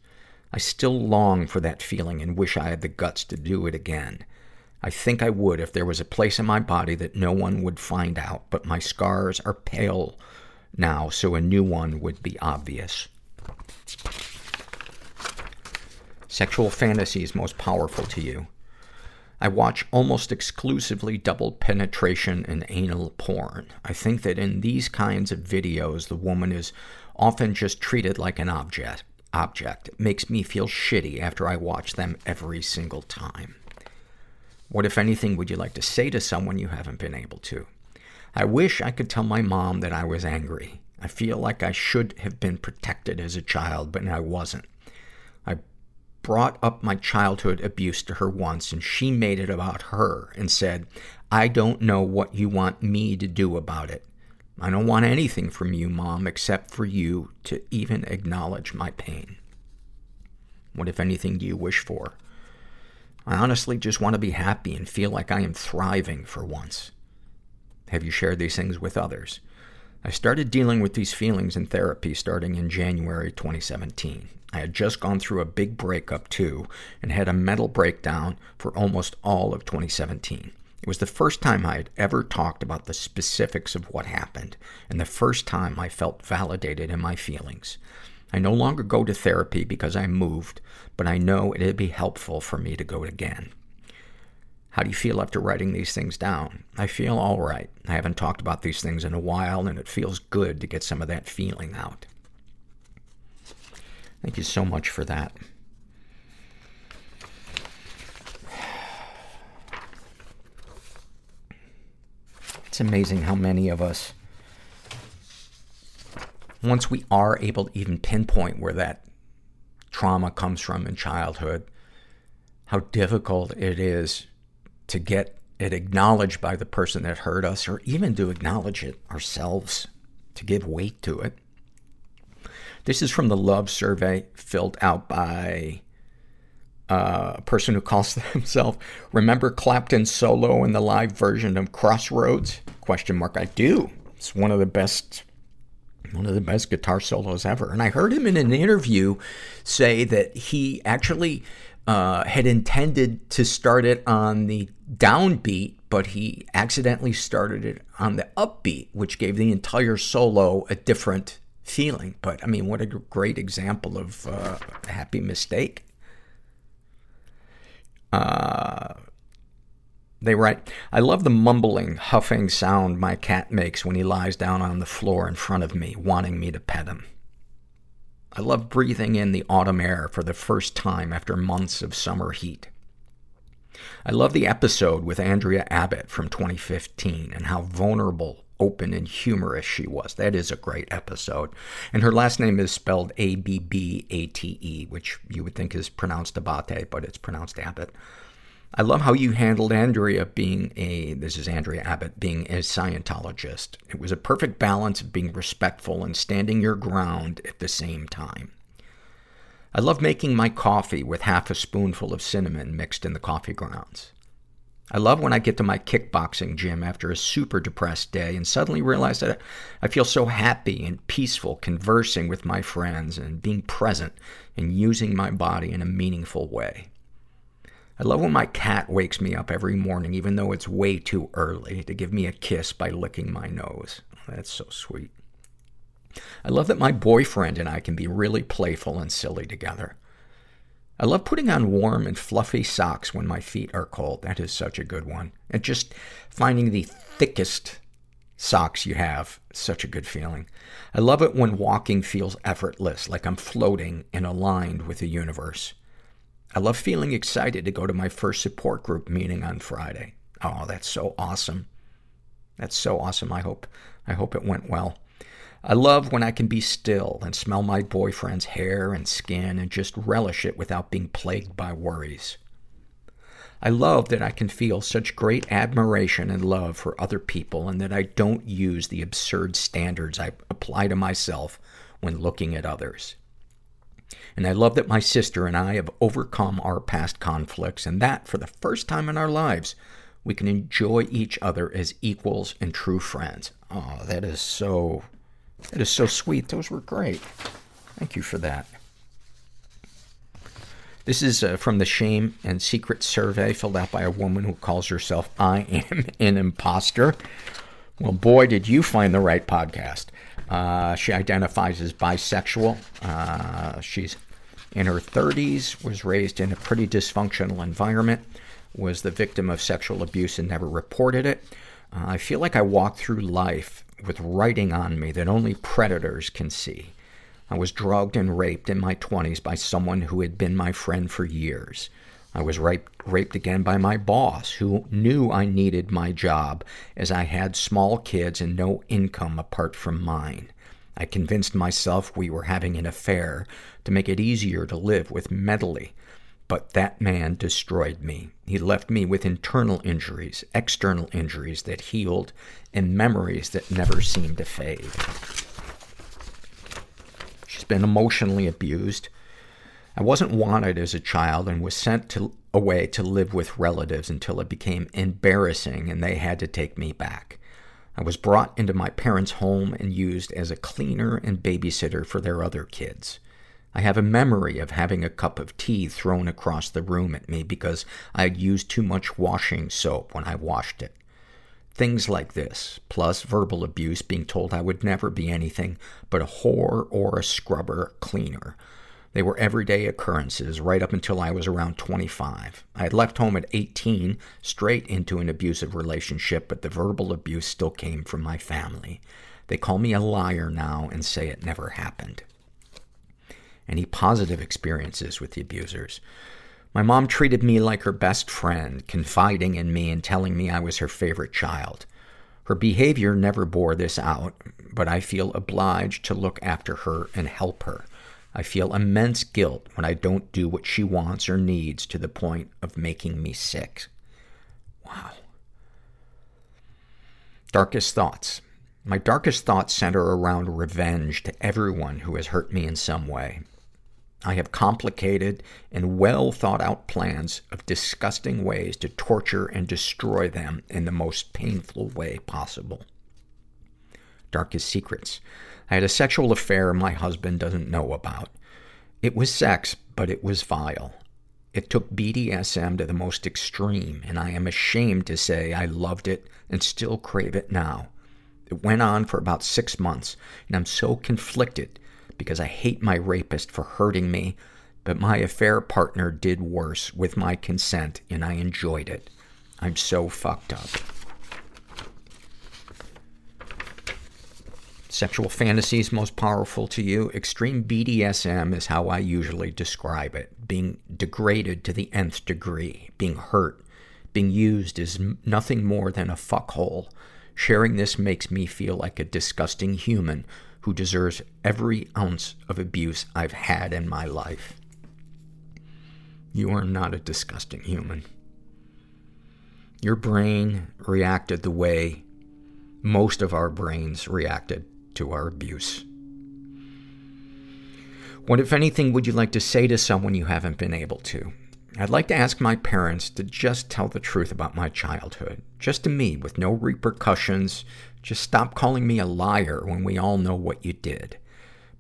I still long for that feeling and wish I had the guts to do it again. I think I would if there was a place in my body that no one would find out, but my scars are pale now, so a new one would be obvious. Sexual fantasies most powerful to you. I watch almost exclusively double penetration and anal porn. I think that in these kinds of videos, the woman is often just treated like an object. Object. It makes me feel shitty after I watch them every single time. What, if anything, would you like to say to someone you haven't been able to? I wish I could tell my mom that I was angry. I feel like I should have been protected as a child, but I wasn't. I brought up my childhood abuse to her once, and she made it about her and said, I don't know what you want me to do about it. I don't want anything from you, Mom, except for you to even acknowledge my pain. What, if anything, do you wish for? I honestly just want to be happy and feel like I am thriving for once. Have you shared these things with others? I started dealing with these feelings in therapy starting in January 2017. I had just gone through a big breakup too and had a mental breakdown for almost all of 2017. It was the first time I had ever talked about the specifics of what happened and the first time I felt validated in my feelings. I no longer go to therapy because I moved, but I know it'd be helpful for me to go again. How do you feel after writing these things down? I feel all right. I haven't talked about these things in a while, and it feels good to get some of that feeling out. Thank you so much for that. It's amazing how many of us, once we are able to even pinpoint where that trauma comes from in childhood, how difficult it is to get it acknowledged by the person that hurt us, or even to acknowledge it ourselves, to give weight to it. This is from the love survey filled out by uh, a person who calls themselves remember clapton's solo in the live version of crossroads? Question mark. I do. It's one of the best one of the best guitar solos ever and i heard him in an interview say that he actually uh, had intended to start it on the downbeat, but he accidentally started it on the upbeat, which gave the entire solo a different feeling. But I mean, what a great example of uh, a happy mistake. Uh, they write, I love the mumbling, huffing sound my cat makes when he lies down on the floor in front of me, wanting me to pet him. I love breathing in the autumn air for the first time after months of summer heat. I love the episode with Andrea Abbate from 2015 and how vulnerable, open, and humorous she was. That is a great episode. And her last name is spelled A-B-B-A-T-E, which you would think is pronounced Abate, but it's pronounced Abbott. I love how you handled Andrea being a, this is Andrea Abbate, being a Scientologist. It was a perfect balance of being respectful and standing your ground at the same time. I love making my coffee with half a spoonful of cinnamon mixed in the coffee grounds. I love when I get to my kickboxing gym after a super depressed day and suddenly realize that I feel so happy and peaceful conversing with my friends and being present and using my body in a meaningful way. I love when my cat wakes me up every morning, even though it's way too early, to give me a kiss by licking my nose. That's so sweet. I love that my boyfriend and I can be really playful and silly together. I love putting on warm and fluffy socks when my feet are cold. That is such a good one. And just finding the thickest socks you have, such a good feeling. I love it when walking feels effortless, like I'm floating and aligned with the universe. I love feeling excited to go to my first support group meeting on Friday. Oh, that's so awesome. That's so awesome. I hope, I hope it went well. I love when I can be still and smell my boyfriend's hair and skin and just relish it without being plagued by worries. I love that I can feel such great admiration and love for other people and that I don't use the absurd standards I apply to myself when looking at others. And I love that my sister and I have overcome our past conflicts and that, for the first time in our lives, we can enjoy each other as equals and true friends. Oh, that is so, that is so sweet. Those were great. Thank you for that. This is uh, from the Shame and Secret survey filled out by a woman who calls herself I am an imposter. Well, boy, did you find the right podcast. Uh, she identifies as bisexual. Uh, she's in her 30s, was raised in a pretty dysfunctional environment, was the victim of sexual abuse and never reported it. Uh, I feel like I walk through life with writing on me that only predators can see. I was drugged and raped in my 20s by someone who had been my friend for years. I was raped, raped again by my boss, who knew I needed my job, as I had small kids and no income apart from mine. I convinced myself we were having an affair to make it easier to live with mentally. But that man destroyed me. He left me with internal injuries, external injuries that healed, and memories that never seemed to fade. She's been emotionally abused. I wasn't wanted as a child and was sent to, away to live with relatives until it became embarrassing and they had to take me back. I was brought into my parents' home and used as a cleaner and babysitter for their other kids. I have a memory of having a cup of tea thrown across the room at me because I had used too much washing soap when I washed it. Things like this, plus verbal abuse, being told I would never be anything but a whore or a scrubber cleaner. They were everyday occurrences right up until I was around 25. I had left home at 18, straight into an abusive relationship, but the verbal abuse still came from my family. They call me a liar now and say it never happened. Any positive experiences with the abusers? My mom treated me like her best friend, confiding in me and telling me I was her favorite child. Her behavior never bore this out, but I feel obliged to look after her and help her. I feel immense guilt when I don't do what she wants or needs to the point of making me sick. Wow. Darkest thoughts. My darkest thoughts center around revenge to everyone who has hurt me in some way. I have complicated and well thought out plans of disgusting ways to torture and destroy them in the most painful way possible. Darkest secrets. I had a sexual affair my husband doesn't know about. It was sex, but it was vile. It took BDSM to the most extreme, and I am ashamed to say I loved it and still crave it now. It went on for about six months, and I'm so conflicted because I hate my rapist for hurting me, but my affair partner did worse with my consent, and I enjoyed it. I'm so fucked up. Sexual fantasies most powerful to you? Extreme BDSM is how I usually describe it. Being degraded to the nth degree, being hurt, being used as nothing more than a fuckhole. Sharing this makes me feel like a disgusting human who deserves every ounce of abuse I've had in my life. You are not a disgusting human. Your brain reacted the way most of our brains reacted to our abuse. What, if anything, would you like to say to someone you haven't been able to? I'd like to ask my parents to just tell the truth about my childhood. Just to me, with no repercussions. Just stop calling me a liar when we all know what you did.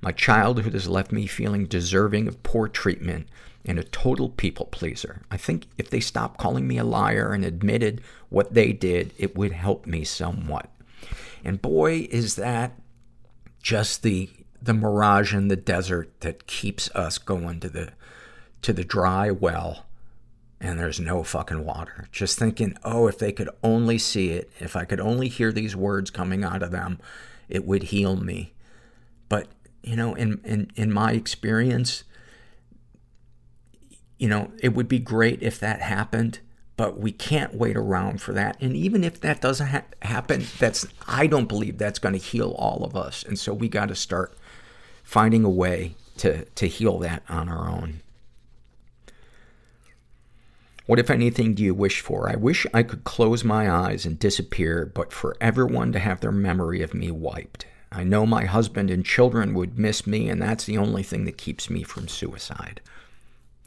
My childhood has left me feeling deserving of poor treatment and a total people pleaser. I think if they stopped calling me a liar and admitted what they did, it would help me somewhat. And boy, is that just the, the mirage in the desert that keeps us going to the, to the dry well and there's no fucking water. Just thinking, oh, if they could only see it, if I could only hear these words coming out of them, it would heal me. But, you know, in, in, in my experience, you know, it would be great if that happened, but we can't wait around for that. And even if that doesn't ha- happen, that's, I don't believe that's going to heal all of us. And so we got to start finding a way to, to heal that on our own. What, if anything, do you wish for? I wish I could close my eyes and disappear, but for everyone to have their memory of me wiped. I know my husband and children would miss me, and that's the only thing that keeps me from suicide.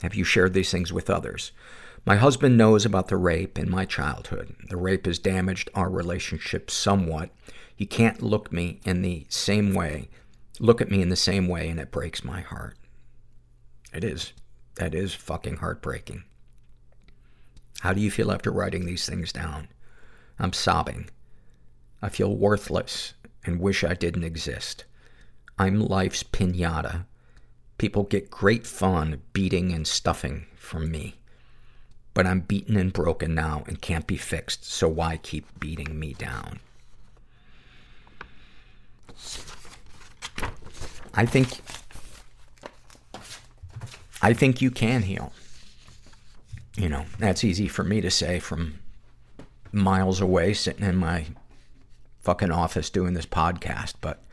Have you shared these things with others? My husband knows about the rape in my childhood. The rape has damaged our relationship somewhat. He can't look me in the same way, look at me in the same way, and it breaks my heart. It is. That is fucking heartbreaking. How do you feel after writing these things down? I'm sobbing. I feel worthless and wish I didn't exist. I'm life's pinata. People get great fun beating and stuffing from me. But I'm beaten and broken now and can't be fixed, so why keep beating me down? I think, I think you can heal. You know, that's easy for me to say from miles away, sitting in my fucking office doing this podcast, but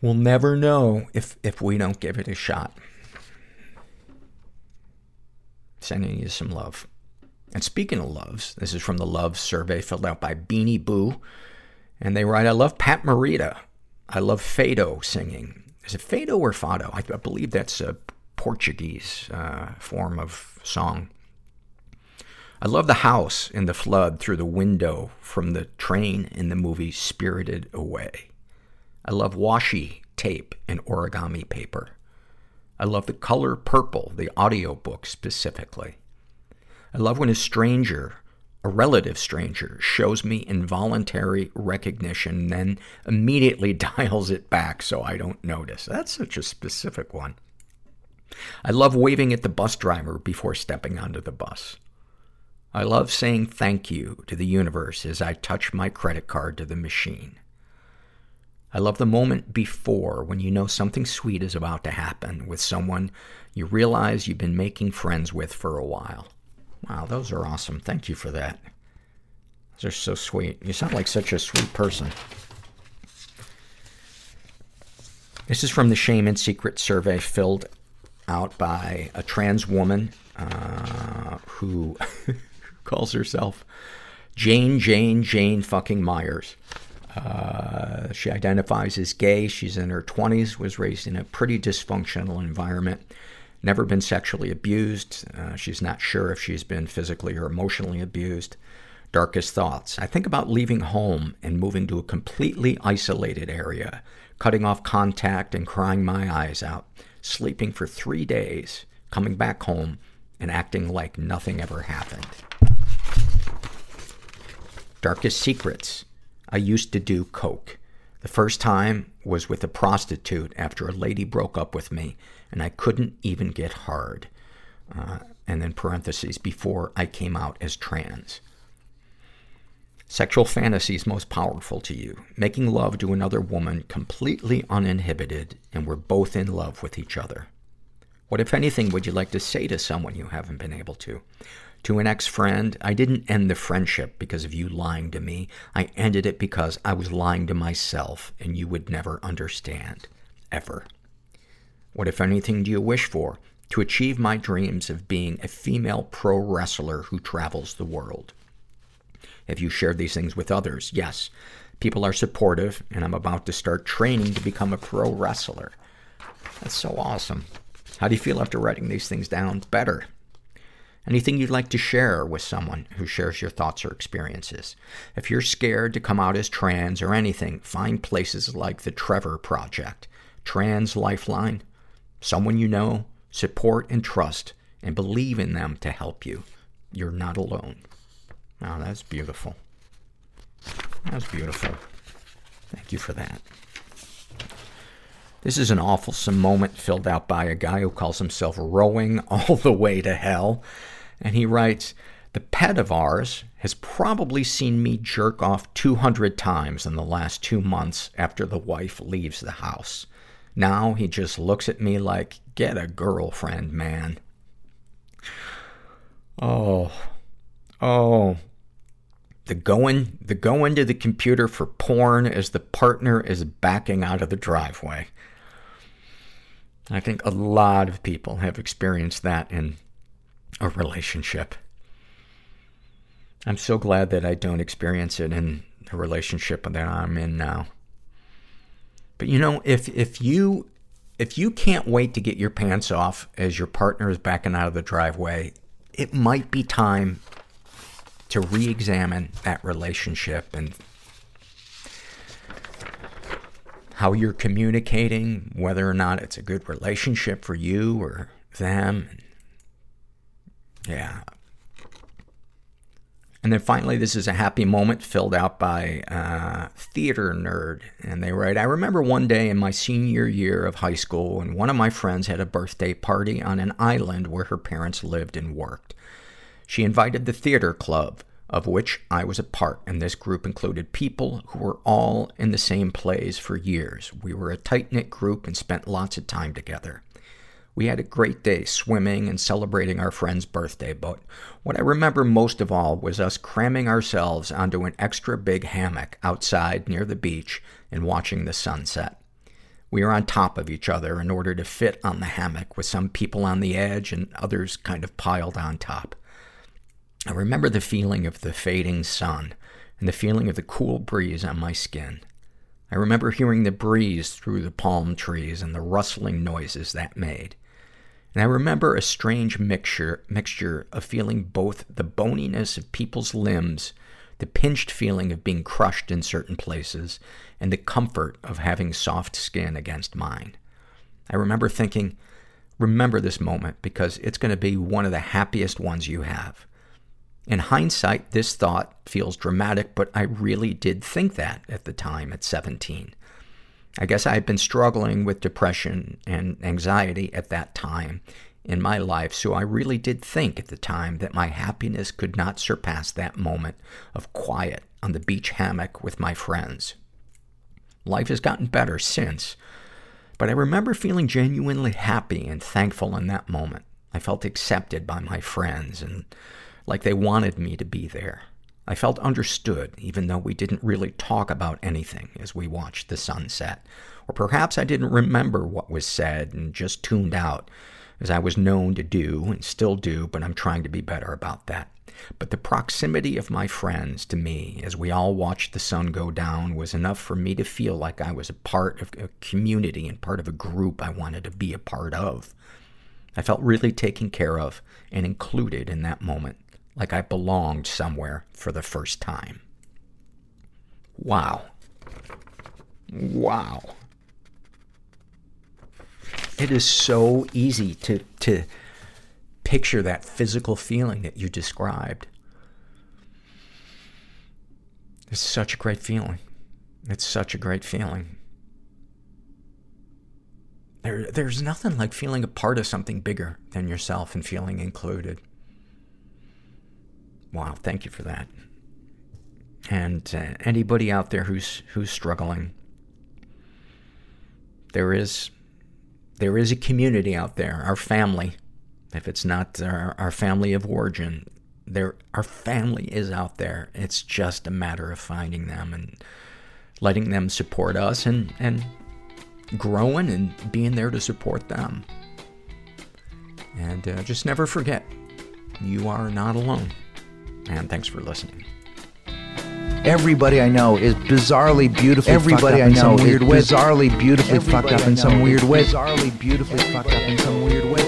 we'll never know if, if we don't give it a shot. Sending you some love. And speaking of loves, this is from the love survey filled out by Beanie Boo. And they write, I love Pat Morita. I love Fado singing. Is it Fado or Fado? I, I believe that's a Portuguese uh, form of song. I love the house in the flood through the window from the train in the movie Spirited Away. I love washi tape and origami paper. I love the color purple, the audiobook specifically. I love when a stranger, a relative stranger, shows me involuntary recognition, then immediately dials it back so I don't notice. That's such a specific one. I love waving at the bus driver before stepping onto the bus. I love saying thank you to the universe as I touch my credit card to the machine. I love the moment before when you know something sweet is about to happen with someone you realize you've been making friends with for a while. Wow, those are awesome. Thank you for that. Those are so sweet. You sound like such a sweet person. This is from the Shame and Secret survey filled out by a trans woman uh, who calls herself Jane, Jane, Jane fucking Myers. Uh, she identifies as gay. She's in her 20s, was raised in a pretty dysfunctional environment, never been sexually abused. Uh, she's not sure if she's been physically or emotionally abused. Darkest thoughts. I think about leaving home and moving to a completely isolated area, cutting off contact and crying my eyes out, sleeping for three days, coming back home, and acting like nothing ever happened. Darkest secrets. I used to do coke. The first time was with a prostitute after a lady broke up with me and I couldn't even get hard. Uh, and then parentheses, before I came out as trans. Sexual fantasies most powerful to you. Making love to another woman completely uninhibited and we're both in love with each other. What, if anything, would you like to say to someone you haven't been able to? To an ex-friend, I didn't end the friendship because of you lying to me. I ended it because I was lying to myself and you would never understand. Ever. What, if anything, do you wish for? To achieve my dreams of being a female pro wrestler who travels the world. Have you shared these things with others? Yes. People are supportive, and I'm about to start training to become a pro wrestler. That's so awesome. How do you feel after writing these things down? Better. Anything you'd like to share with someone who shares your thoughts or experiences? If you're scared to come out as trans or anything, find places like the Trevor Project, Trans Lifeline, someone you know, support and trust, and believe in them to help you. You're not alone. Oh, that's beautiful. That's beautiful. Thank you for that. This is an awful moment filled out by a guy who calls himself Rowing All the Way to Hell. And he writes, The pet of ours has probably seen me jerk off 200 times in the last two months after the wife leaves the house. Now he just looks at me like, get a girlfriend, man. Oh, oh. The going, the going to the computer for porn as the partner is backing out of the driveway. I think a lot of people have experienced that in a relationship. I'm so glad that I don't experience it in the relationship that I'm in now. But you know, if if you if you can't wait to get your pants off as your partner is backing out of the driveway, it might be time to re-examine that relationship and how you're communicating, whether or not it's a good relationship for you or them. Yeah. And then finally, this is a happy moment filled out by uh, Theater Nerd. And they write, I remember one day in my senior year of high school when one of my friends had a birthday party on an island where her parents lived and worked. She invited the theater club, of which I was a part, and this group included people who were all in the same plays for years. We were a tight-knit group and spent lots of time together. We had a great day swimming and celebrating our friend's birthday, but what I remember most of all was us cramming ourselves onto an extra big hammock outside near the beach and watching the sunset. We were on top of each other in order to fit on the hammock with some people on the edge and others kind of piled on top. I remember the feeling of the fading sun and the feeling of the cool breeze on my skin. I remember hearing the breeze through the palm trees and the rustling noises that made. And I remember a strange mixture, mixture of feeling both the boniness of people's limbs, the pinched feeling of being crushed in certain places, and the comfort of having soft skin against mine. I remember thinking, remember this moment because it's going to be one of the happiest ones you have. In hindsight, this thought feels dramatic, but I really did think that at the time at 17. I guess I had been struggling with depression and anxiety at that time in my life, so I really did think at the time that my happiness could not surpass that moment of quiet on the beach hammock with my friends. Life has gotten better since, but I remember feeling genuinely happy and thankful in that moment. I felt accepted by my friends and like they wanted me to be there. I felt understood, even though we didn't really talk about anything as we watched the sunset. Or perhaps I didn't remember what was said and just tuned out, as I was known to do and still do, but I'm trying to be better about that. But the proximity of my friends to me as we all watched the sun go down was enough for me to feel like I was a part of a community and part of a group I wanted to be a part of. I felt really taken care of and included in that moment like I belonged somewhere for the first time. Wow. Wow. It is so easy to, to picture that physical feeling that you described. It's such a great feeling. It's such a great feeling. There, there's nothing like feeling a part of something bigger than yourself and feeling included. Wow, thank you for that. And uh, anybody out there who's who's struggling, there is there is a community out there, our family. If it's not our, our family of origin, there our family is out there. It's just a matter of finding them and letting them support us and and growing and being there to support them. And uh, just never forget, you are not alone. And thanks for listening. Everybody I know is bizarrely beautifully Everybody I know is bizarrely beautifully fucked up in some weird way. Bizarrely beautifully fucked up in some weird way.